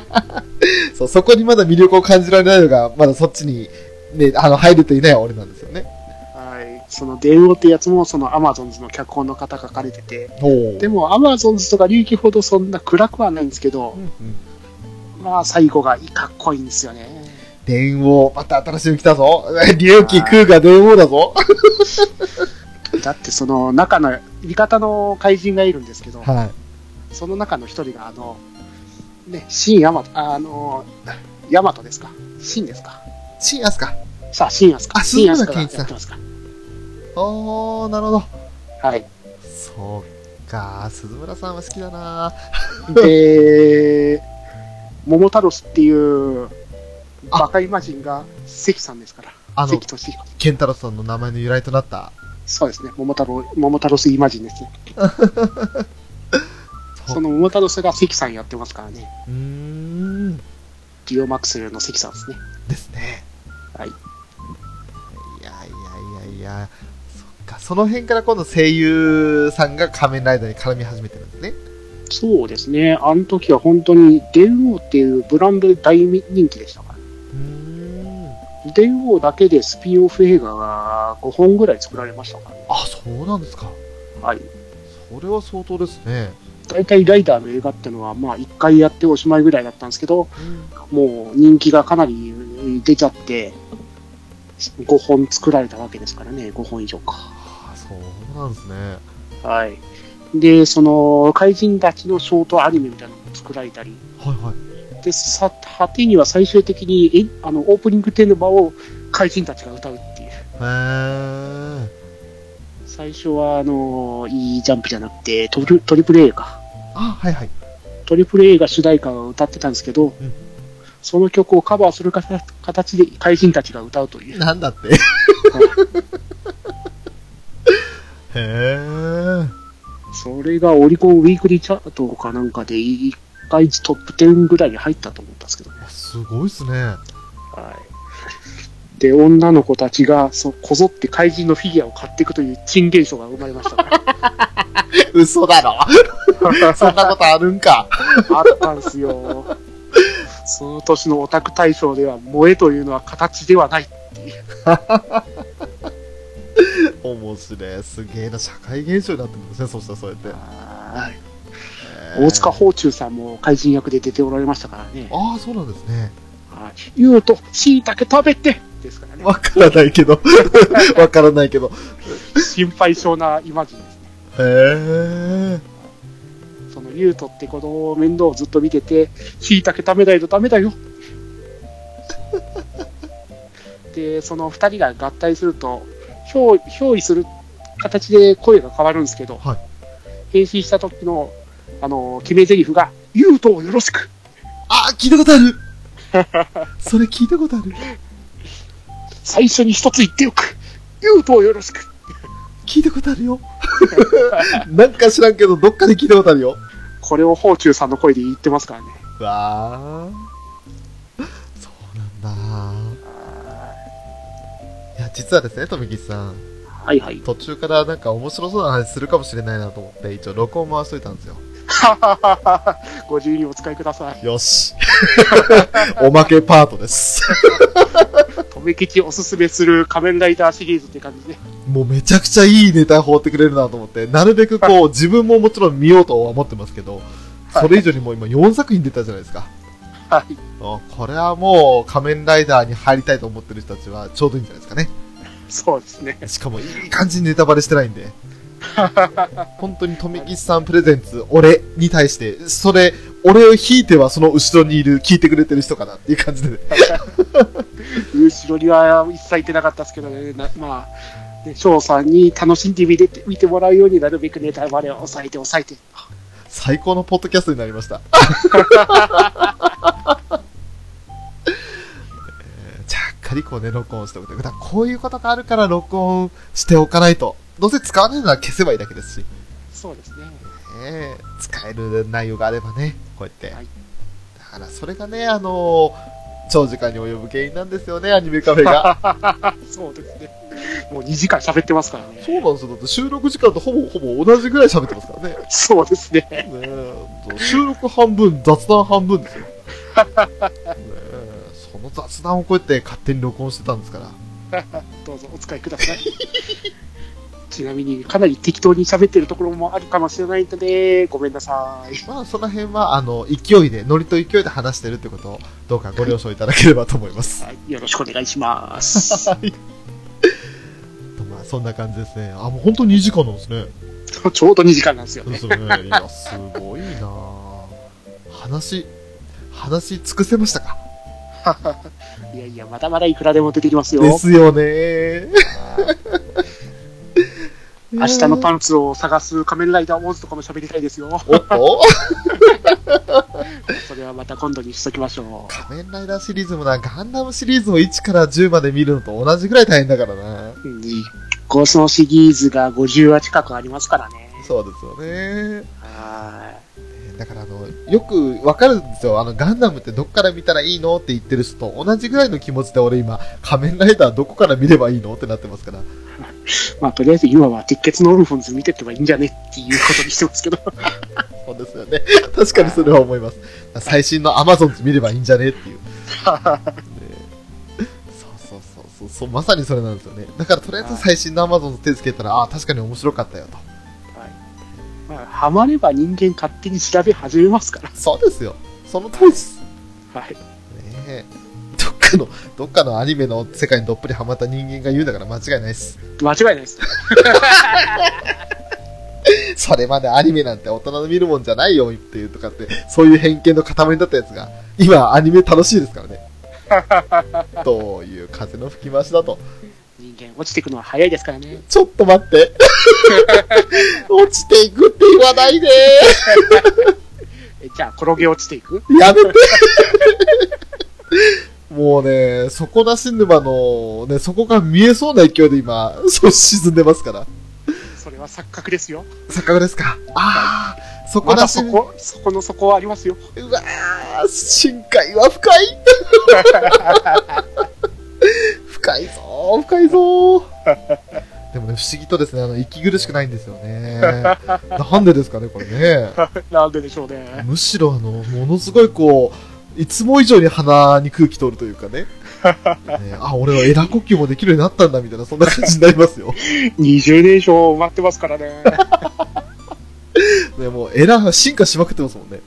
そう、そこにまだ魅力を感じられないのが、まだそっちに、ね、あの、入れていない俺なんですよね。はい。その電王ってやつも、そのアマゾンズの脚本の方書かれてて、おでもアマゾンズとか隆起ほどそんな暗くはないんですけどう、んうん。まあ最後がかっこいいんですよね。電王、また新しいの来たぞ。龍騎空が電王だぞ。だってその中の、味方の怪人がいるんですけど、はい。その中の一人があの、ね、新ヤマト、あの、ヤマトですか？新ですか？新安か。さあ、新ヤスか。あ新ヤスが鈴村健一さんやってますか。おー、なるほど。はい。そうか、鈴村さんは好きだなで、桃太郎っていう、バカイマジンが関さんですから。あの関、俊彦。ケンタロスさんの名前の由来となった。そうですね。桃太郎、桃太郎スイマジンですね。そその馬太郎が関さんやってますからね。うーん。デュオマックスの関さんですね。ですね。はい。いやいやいやいや、そっか、その辺から今度声優さんが仮面ライダーに絡み始めてるんですね。そうですね。あの時は本当に、電王っていうブランドで大人気でしたから。うーん。電王だけでスピンオフ映画が5本ぐらい作られましたからね。あ、そうなんですか。はい。それは相当ですね。大体ライダーの映画ってのは、まあ1回やっておしまいぐらいだったんですけど、もう人気がかなり出ちゃって、5本作られたわけですからね、5本以上か。あそうなんですね。はい。で、その、怪人たちのショートアニメみたいなのも作られたり、はいはい。で、さ、果てには最終的に、え、あの、オープニングテーマを怪人たちが歌うっていう。へー。最初は、あの、いいジャンプじゃなくて、トリトリプル A か。あ、はいはい。トリプル A が主題歌を歌ってたんですけど、うんその曲をカバーする形で怪人たちが歌うという。なんだって。へー。それがオリコンウィークリーチャートかなんかで1回トップ10ぐらいに入ったと思ったんですけどね。すごいっすね。はい。で、女の子たちが、そう、こぞって怪人のフィギュアを買っていくという珍現象が生まれましたから。嘘だろ。そんなことあるんか。あったんですよ。その年のオタク大賞では、萌えというのは形ではないっていう。面白い。すげえな。社会現象になってるんですね。そしたらそうやって。はい大塚宝中さんも怪人役で出ておられましたからね。ああ、そうなんですね。はい。言うと、椎茸食べてですからね。わからないけど。わからないけど。心配性なイマジンですね。へえ。その、ゆうとって子供を面倒をずっと見てて、椎茸食べないとダメだよ。で、その二人が合体すると、憑憑依する形で声が変わるんですけど、はい変身した時の、あの、決め台詞が、ゆうとをよろしくあ、聞いたことある。それ聞いたことある。最初に一つ言っておくゆうとをよろしく聞いたことあるよ。なんか知らんけど、どっかで聞いたことあるよ。これを宝中さんの声で言ってますからね。わあ。そうなんだ。いや、実はですね、富吉さん。はいはい。途中からなんか面白そうな話するかもしれないなと思って、一応録音回しといたんですよ。ご自由にお使いください。よし。おまけパートです。とめきちおすすめする仮面ライダーシリーズって感じで。もうめちゃくちゃいいネタ放ってくれるなと思って、なるべくこう、自分ももちろん見ようとは思ってますけど、それ以上にもう今4作品出たじゃないですか。はい。あこれはもう仮面ライダーに入りたいと思ってる人たちはちょうどいいんじゃないですかね。そうですね。しかもいい感じにネタバレしてないんで。本当に富吉さんプレゼンツ、俺に対して、それ、俺を引いてはその後ろにいる、聞いてくれてる人かなっていう感じでね。後ろには一切いてなかったですけどね、なまあ、ね、翔さんに楽しんで見て見てもらうようになるべくネタバレを抑えて抑えて。最高のポッドキャストになりました。えーちゃっかりこうね、録音しておくと。だこういうことがあるから録音しておかないと。どうせ使わないなら消せばいいだけですし。そうですね。ね使える内容があればね、こうやって。はいだからそれがね、あのー長時間に及ぶ原因なんですよね、アニメカフェが。そうですね。もう2時間喋ってますからね。そうなんですよ。だって収録時間とほぼほぼ同じぐらい喋ってますからね。そうですね。ねえ収録半分、雑談半分ですよ。その雑談をこうやって勝手に録音してたんですから。どうぞお使いください。ちなみにかなり適当に喋ってるところもあるかもしれないので、ごめんなさい。まあ、その辺は、あの、勢いで、ノリと勢いで話してるってことを、どうかご了承いただければと思います。はい、よろしくお願いします。はい。とまあ、そんな感じですね。あ、もう本当に2時間なんですね。ちょうど2時間なんですよね。ですよね。いや、すごいなぁ話、話尽くせましたか？いやいや、まだまだいくらでも出てきますよ。ですよね明日のパンンツを探す仮面ライダーウォーズとかも喋りたいですよ。おっと？それはまた今度にしときましょう。仮面ライダーシリーズもな、ガンダムシリーズを1から10まで見るのと同じぐらい大変だからな。ゴスのシリーズが50話近くありますからね。そうですよね。はだからあの、よくわかるんですよ。あの、ガンダムってどっから見たらいいのって言ってる人と同じぐらいの気持ちで俺今、仮面ライダーどこから見ればいいのってなってますから。まあ、とりあえず今は鉄血のオルフォンズ見てってばいいんじゃねっていうことにしてますけど。そうですよね。確かにそれは思います。最新のアマゾンズ見ればいいんじゃねっていう。ねそうそうそうそうそう、まさにそれなんですよね。だからとりあえず最新のアマゾンズ手つけたら、ああ、確かに面白かったよと。まあ、ハマれば人間勝手に調べ始めますから。そうですよ。その通りです。はい。ねえ。どっかの、どっかのアニメの世界にどっぷりハマった人間が言うんだから間違いないです。間違いないです。それまでアニメなんて大人の見るもんじゃないよっていうとかって、そういう偏見の塊だったやつが、今アニメ楽しいですからね。という風の吹き回しだと。落ちていくのは早いですからね。ちょっと待って。落ちていくって言わないでえじゃあ、転げ落ちていく？やめてもうね、底なし沼の、ね、そこが見えそうな勢いで今、そう沈んでますから。それは錯覚ですよ。錯覚ですかああ、底まなし、だそこ、そこの底はありますよ。うわー、深海は深い 深いぞー、深いぞー。でもね、不思議とですね、あの、息苦しくないんですよね。なんでですかね、これね。なんででしょうね。むしろ、あの、ものすごいこう、いつも以上に鼻に空気通るというかね。ねあ、俺はエラ呼吸もできるようになったんだ、みたいな、そんな感じになりますよ。20年以上待ってますからね。ね、もうエラが進化しまくってますもんね。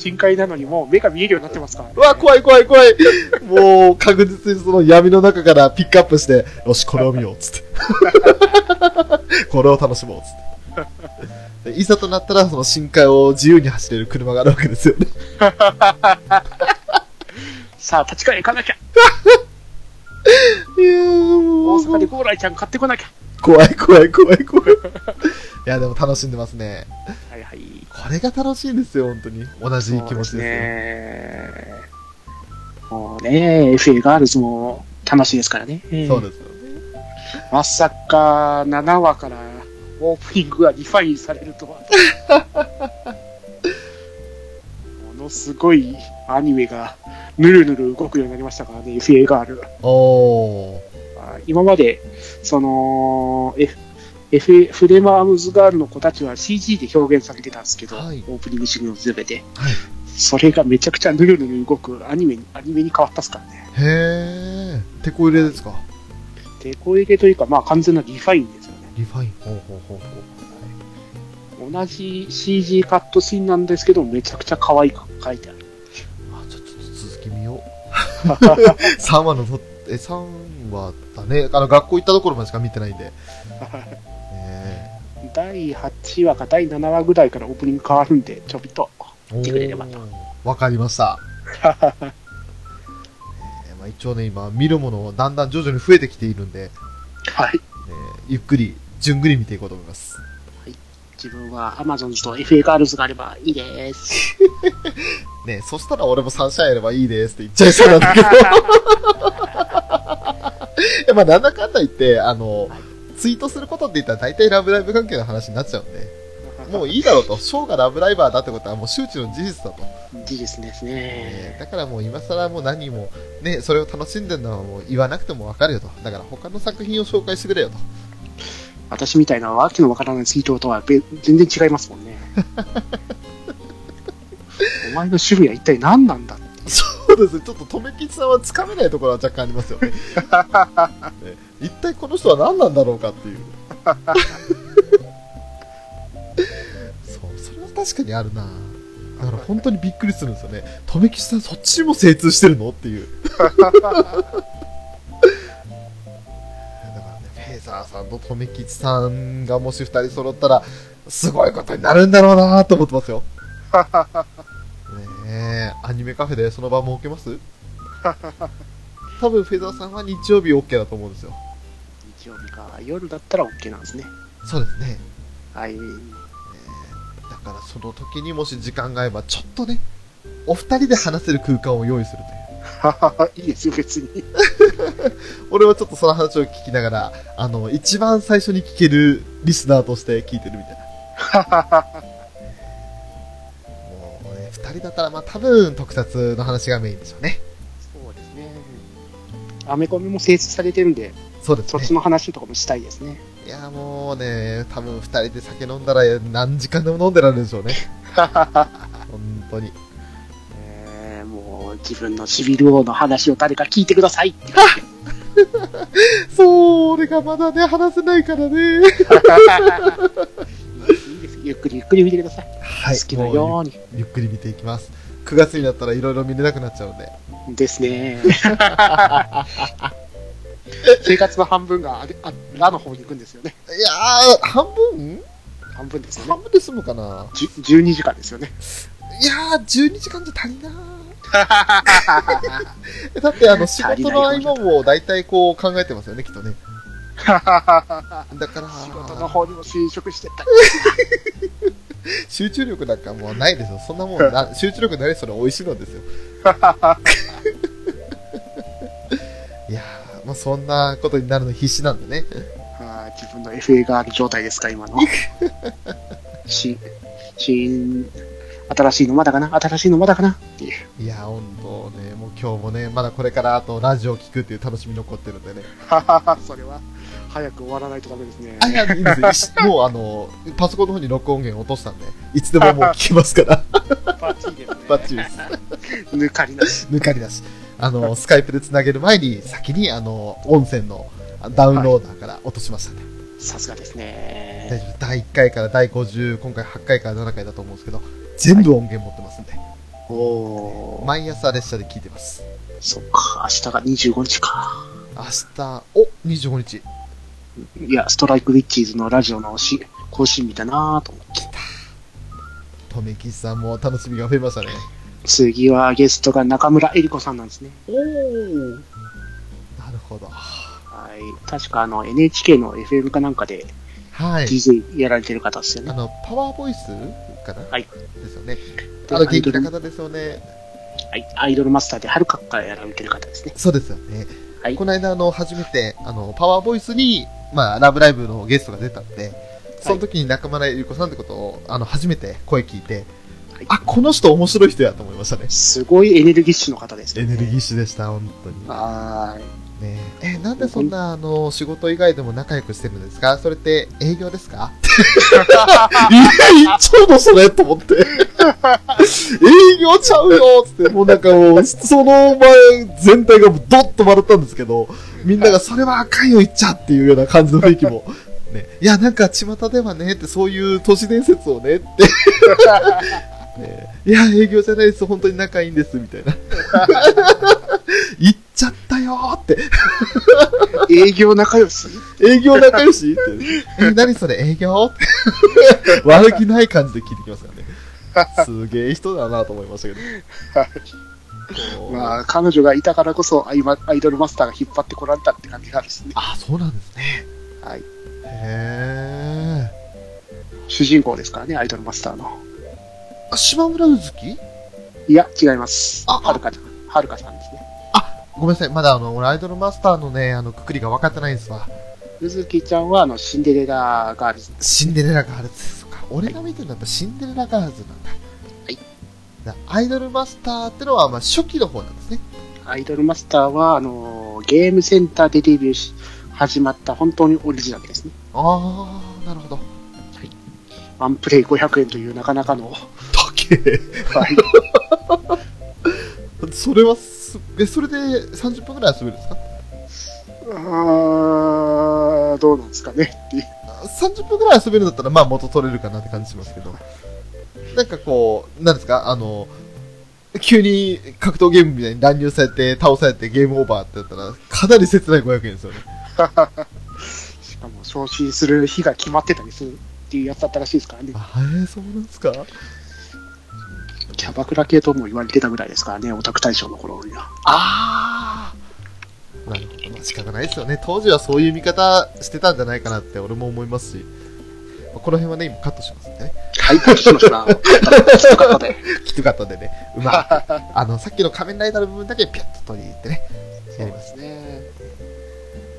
深海なのにもう目が見えるようになってますから、うわ、怖い怖い怖い。もう、確実にその闇の中からピックアップして、よし、これを見よう、つって。これを楽しもう、つって。でいざとなったら、その深海を自由に走れる車があるわけですよね。さあ、立川へ行かなきゃ。いやーもう大阪でゴーライちゃん買ってこなきゃ。怖い怖い怖い怖い。いや、でも楽しんでますね。はいはい。これが楽しいんですよ、本当に。同じ気持ちですよ。ね。もうね、FA ガールズも楽しいですからね。そうですよね。まさか7話からオープニングがリファインされるとは。ものすごいアニメがぬるぬる動くようになりましたからね、FA ガール。おー。あ今まで、その、F、F、フレームアームズガールの子たちは CG で表現されてたんですけど、はいオープニングシーンの全て。はいそれがめちゃくちゃぬるぬる動くアニメに、アニメに変わったっすからね。へー。テコ入れですか？テコ入れというか、まあ完全なリファインですよね。リファイン？ほうほうほうほう。同じ CG カットシーンなんですけど、めちゃくちゃ可愛く書いてある。あ、ちょっと続き見よう。3話のと、え、3話だね。あの、学校行ったところまでしか見てないんで。ね第8話か第7話ぐらいからオープニング変わるんで、ちょびっと。えてくれればとわかりました。えーまあ、一応ね、今、見るものだんだん徐々に増えてきているんで、はい。えーゆっくり、じゅんぐり見ていこうと思います。自分は Amazon と FA ガールズがあればいいです。ねそしたら俺もサンシャインやればいいですって言っちゃいそうなんだけど。いやまあ、なんだかんだ言って、あの、ツイートすることって言ったら大体ラブライブ関係の話になっちゃうんで、もういいだろうと。ショーがラブライバーだってことはもう周知の事実だと。事実ですね。えーだからもう今更もう何も、ね、それを楽しんでるのはもう言わなくてもわかるよと。だから他の作品を紹介してくれよと。私みたいなわけのわからないツイートとはべ全然違いますもんね。お前の趣味は一体何なんだそうですね。ちょっと、とめきちさんはつかめないところは若干ありますよね。ね一体この人は何なんだろうかっていう。そう、それは確かにあるな。だから本当にびっくりするんですよね。とめきちさんそっちにも精通してるのっていう。だからね、フェーザーさんととめきちさんがもし二人揃ったら、すごいことになるんだろうなと思ってますよ。ね。アニメカフェでその場設けます？多分フェザーさんは日曜日 OK だと思うんですよ。日曜日か。夜だったら OK なんですね。そうですね。はい、えー、だからその時にもし時間が合えばちょっとねお二人で話せる空間を用意するという。いいですよ別に。俺はちょっとその話を聞きながらあの一番最初に聞けるリスナーとして聞いてるみたいな。人だったら、まあ、多分特撮の話がメインでしょうね。そうですね。アメコミも成立されてるんで、そうです、ね、そっちの話とかもしたいですね。いや、もうね、多分2人で酒飲んだら何時間でも飲んでられるでしょうね。本当に。えー、もう自分のシビル王の話を誰か聞いてください そう、俺がまだね、話せないからね。ゆっくりゆっくり見てください。はい。好きなように。ゆゆっくり見ていきます。9月になったらいろいろ見れなくなっちゃうんで。ですね。生活の半分があれあラの方に行くんですよね。いやー、半分？半分ですよね。半分で済むかな？じゅ12時間ですよね。いやー、12時間じゃ足りなー。だって、あの、仕事の合間も大体こう考えてますよね、きっとね。だから、仕事の方にも就職してった。集中力なんかもうないですよ。そんなもん な、集中力ないそれ美味しいのですよ。いやー、まあそんなことになるの必死なんでね。はい自分の FA がある状態ですか、今の。し、新、新しいのまだかな？新しいのまだかな？っていう。いやー、ほんとね、もう今日もね、まだこれからあとラジオ聞くっていう楽しみ残ってるんでね。それは、早く終わらないとダメですね。あ、いや、いいですよ。もうあの、パソコンの方に録音源落としたんで、いつでももう聞けますから。バッチリですね。バッチリです。抜かりなし。抜かりだし。あの、スカイプで繋げる前に、先にあの、音声のダウンローダーから落としましたね。さすがです大ね。丈夫。第1回から第50、今回8回から7回だと思うんですけど、全部音源持ってますんで、おー。毎朝列車で聞いてます。そっか、明日が25日か。明日、お、25日。いや、ストライクウィッチーズのラジオのし更新日だなと思って。とめきさんも楽しみが増えましたね。次はゲストが中村えり子さんなんですね。おー。なるほど。はい。確かあの NHK の FM かなんかではい。DJ やられてる方ですよね。あの、パワーボイスかな？はい。ですよね。であの、元気な方ですよね。はいアイドルマスターではるかからやられてる方ですね。そうですよね。はいこの間、あの、初めて、あの、パワーボイスに、まあ、ラブライブのゲストが出たんで、その時に中村ゆり子さんってことを、あの、初めて声聞いて、はいあ、この人面白い人やと思いましたね。すごいエネルギッシュの方ですね。エネルギッシュでした、本当に。はーい。ねえ、えなんでそんな、あの、仕事以外でも仲良くしてるんですか？それって営業ですか？いや、言っちゃうのそれと思って。営業ちゃうよつって、もうなんかもう、その前全体がドッと笑ったんですけど、みんながそれはあかんよ言っちゃっていうような感じの雰囲気も。ね、いや、なんか巷ではね、ってそういう都市伝説をね、って。ね、いや、営業じゃないです、本当に仲いいんです、みたいな。ちゃったよーって。営業仲良し？営業仲良し？って。え、何それ？営業？っ て悪気ない感じで聞いてきますからね。すげえ人だなと思いましたけど。こ うまあ、彼女がいたからこそアイマアイドルマスターが引っ張ってこられたって感じがあるですね。あ、そうなんですね。はい。へ主人公ですからね、アイドルマスターの。ー。あ、島村うずきいや、違います。あはるかちゃん。はるかさん。ごめんなさい。まだあの、俺アイドルマスターのね、あの、くくりが分かってないんですわ。うずきちゃんは、あの、シンデレラガールズ。シンデレラガールズですか。俺が見てるのはやっぱシンデレラガールズなんだ。はい。だアイドルマスターってのは、まあ、初期の方なんですね。アイドルマスターは、あの、ゲームセンターでデビューし、始まった本当にオリジナルですね。あー、なるほど。ワンプレイ500円というなかなかの、たけはい。それはす、え、それで30分くらい遊べるんですか？あーどうなんですかねっていう。30分くらい遊べるんだったら、まあ元取れるかなって感じしますけど。なんかこう、なんですか？あの、急に格闘ゲームみたいに乱入されて、倒されてゲームオーバーってやったら、かなり切ない500円ですよね。しかも、昇進する日が決まってたりするっていうやつだったらしいですからね。あ、えー、そうなんですか？キャバクラ系とも言われてたぐらいですからね、オタク大賞の頃には。ああなるほど。まあ仕方ないですよね。当時はそういう見方してたんじゃないかなって俺も思いますし。まあこの辺はね、今カットしますんでね。はい、ポチしました。きつかったで。きつかったんでね。うまく。あの、さっきの仮面ライダーの部分だけピャッと取り入れてね。やります。すね。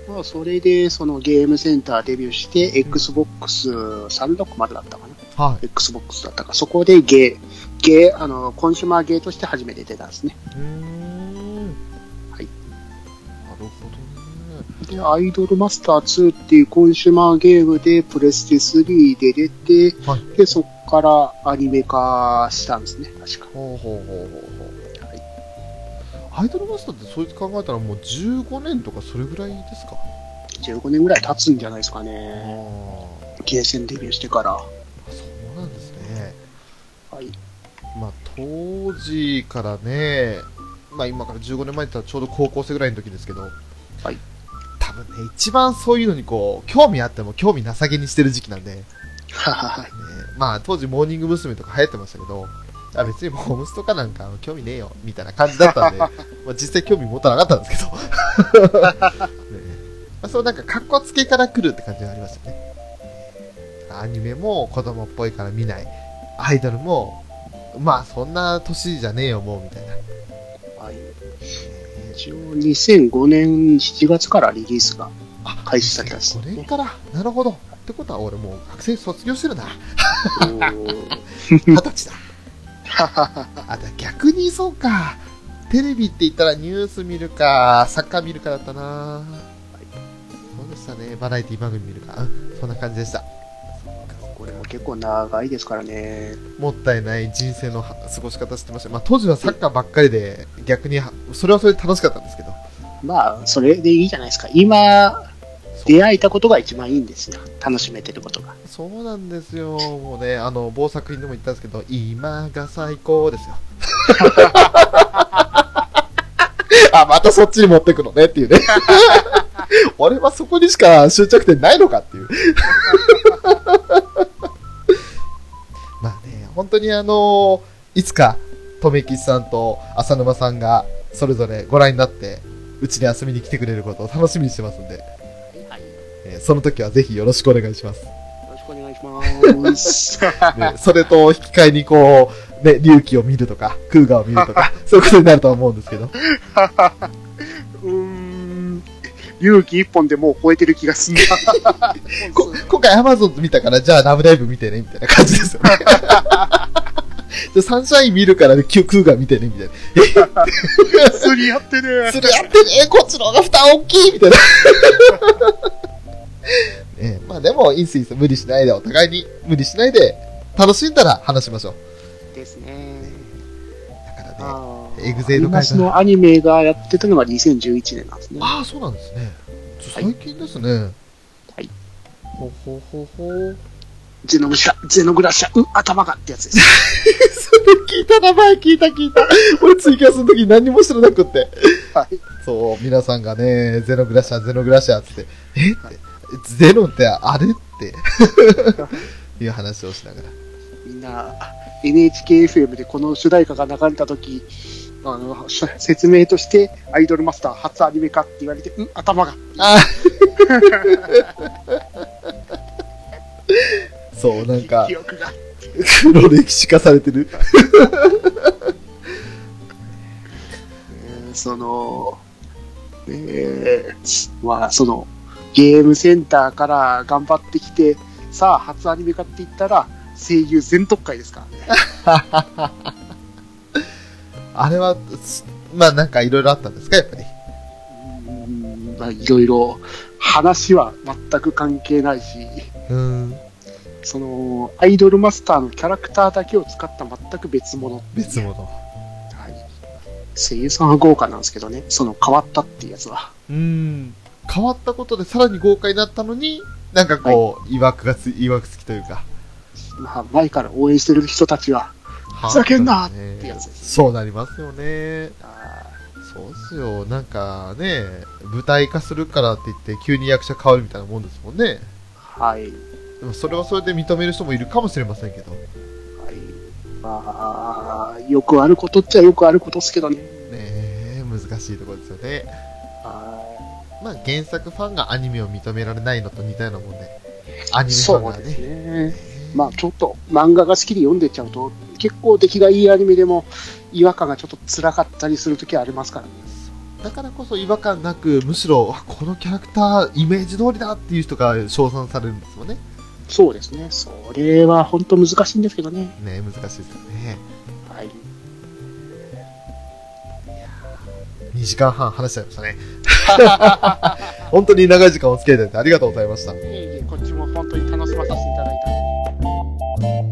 まあ、それで、そのゲームセンターデビューして、Xbox360 だったかな。はい。Xbox だったか、そこでゲー、ゲー、あの、コンシュマーゲーとして初めて出たんですね。うーん。はい。なるほどね。で、アイドルマスター2っていうコンシュマーゲームでプレステ3で出て、はい。で、そこからアニメ化したんですね、確か。ほうほうほうほうほう。はいアイドルマスターってそうやって考えたらもう15年とかそれぐらいですか？15年ぐらい経つんじゃないですかあね。あ。ゲーセンデビューしてから。そうなんですね。はい。まあ、当時からね、まあ今から15年前って言ったらちょうど高校生ぐらいの時ですけど、はい。多分ね、一番そういうのにこう、興味あっても興味なさげにしてる時期なんで、ね、はははまあ当時モーニング娘。とか流行ってましたけど、あ別にモームスとかなんか興味ねえよ、みたいな感じだったんで、まあ実際興味持たなかったんですけど、ねまあ、そうなんか格好つけから来るって感じがありましたね。アニメも子供っぽいから見ない。アイドルも、まあそんな年じゃねえよ、もう、みたいな。はい。え一応2005年7月からリリースがあ開始されたんです5年ね。から。なるほど。ってことは俺もう学生卒業してるな。二十歳だ。あ、だ逆にそうか。テレビって言ったらニュース見るか、サッカー見るかだったな。そうでしたね。バラエティ番組見るか。うんそんな感じでした。これも結構長いですからね。もったいない人生の過ごし方してました。まあ当時はサッカーばっかりで、逆には、それはそれで楽しかったんですけど。まあ、それでいいじゃないですか。今、出会えたことが一番いいんですよ。楽しめてることが。そうなんですよ。もうね、あの、某作品でも言ったんですけど、今が最高ですよ。あ、またそっちに持ってくのねっていうね。俺はそこにしか終着点ないのかっていう。本当にあのいつか、とめきさんと浅沼さんが、それぞれご覧になって、うちに遊びに来てくれることを楽しみにしてますんで、はい。よえーその時はぜひよろしくお願いします。ろしくお願いします。ね、それと引き換えにこう、ね、隆起を見るとか、クーガーを見るとか、そういうことになるとは思うんですけど。うーん。勇気一本でもう超えてる気がすんな。こ今回 Amazon 見たから、じゃあラブライブ見てね、みたいな感じですよね。じゃあサンシャイン見るから、ね、キュクーガー見てね、みたいな。すり合ってね。それやってね、こっちの方が負担大きいみたいな。ね、まあでも、いいっすいいっす。無理しないで、お互いに無理しないで、楽しんだら話しましょう。ですね。だからね、エグゼイド会アニマスのアニメがやってたのが2011年なんですね。ああ、そうなんですね。最近ですね。はい。ほほほほ。ゼノグシャ、ゼノグラシャ、う、頭がってやつです。それ聞いた名前聞いた聞いた。俺ツイキャスの時何も知らなくって。はい。そう、皆さんがね、ゼノグラシャ、ゼノグラシャって、え？って、ゼノってあれって、いう話をしながら。みんな、NHKFM でこの主題歌が流れた時あの、し説明として、アイドルマスター初アニメ化って言われて、うん、頭が。あ そう、なんか記、憶が。黒歴史化されてる。え ーその、えーまあ、その、ゲームセンターから頑張ってきて、さあ、初アニメ化って言ったら、声優全特会ですからね。あれは、すまあなんかいろいろあったんですか、やっぱり？うーんまあ、いろいろ、話は全く関係ないし、うん、その、アイドルマスターのキャラクターだけを使った全く別物。別物。はい。声優さんは豪華なんですけどね、その変わったっていうやつは。うん。変わったことでさらに豪華になったのに、なんかこう、いわくがつ、いわくつきというか。まあ、前から応援してる人たちは、ふざけんなねってやつです。そうなりますよね。あそうっすよ。なんかね、舞台化するからって言って急に役者変わるみたいなもんですもんね。ーはい。でもそれはそれで認める人もいるかもしれませんけど。ねはい。まあ、よくあることっちゃよくあることですけどね。え、難しいところですよね。はまあ原作ファンがアニメを認められないのと似たようなもんで。アい。ニメファンがそうですね。まあちょっと漫画が好きで読んでっちゃうと、結構出来がいいアニメでも違和感がちょっと辛かったりする時はありますから、ね、だからこそ違和感なく、むしろこのキャラクター、イメージ通りだっていう人が称賛されるんですよね。そうですね、それは本当難しいんですけどね。ね難しいですよね。はい2時間半話しちゃいましたね。本当に長い時間お付き合いいただいてありがとうございました。いい、こっちも本当に楽しませていただいた。Bye.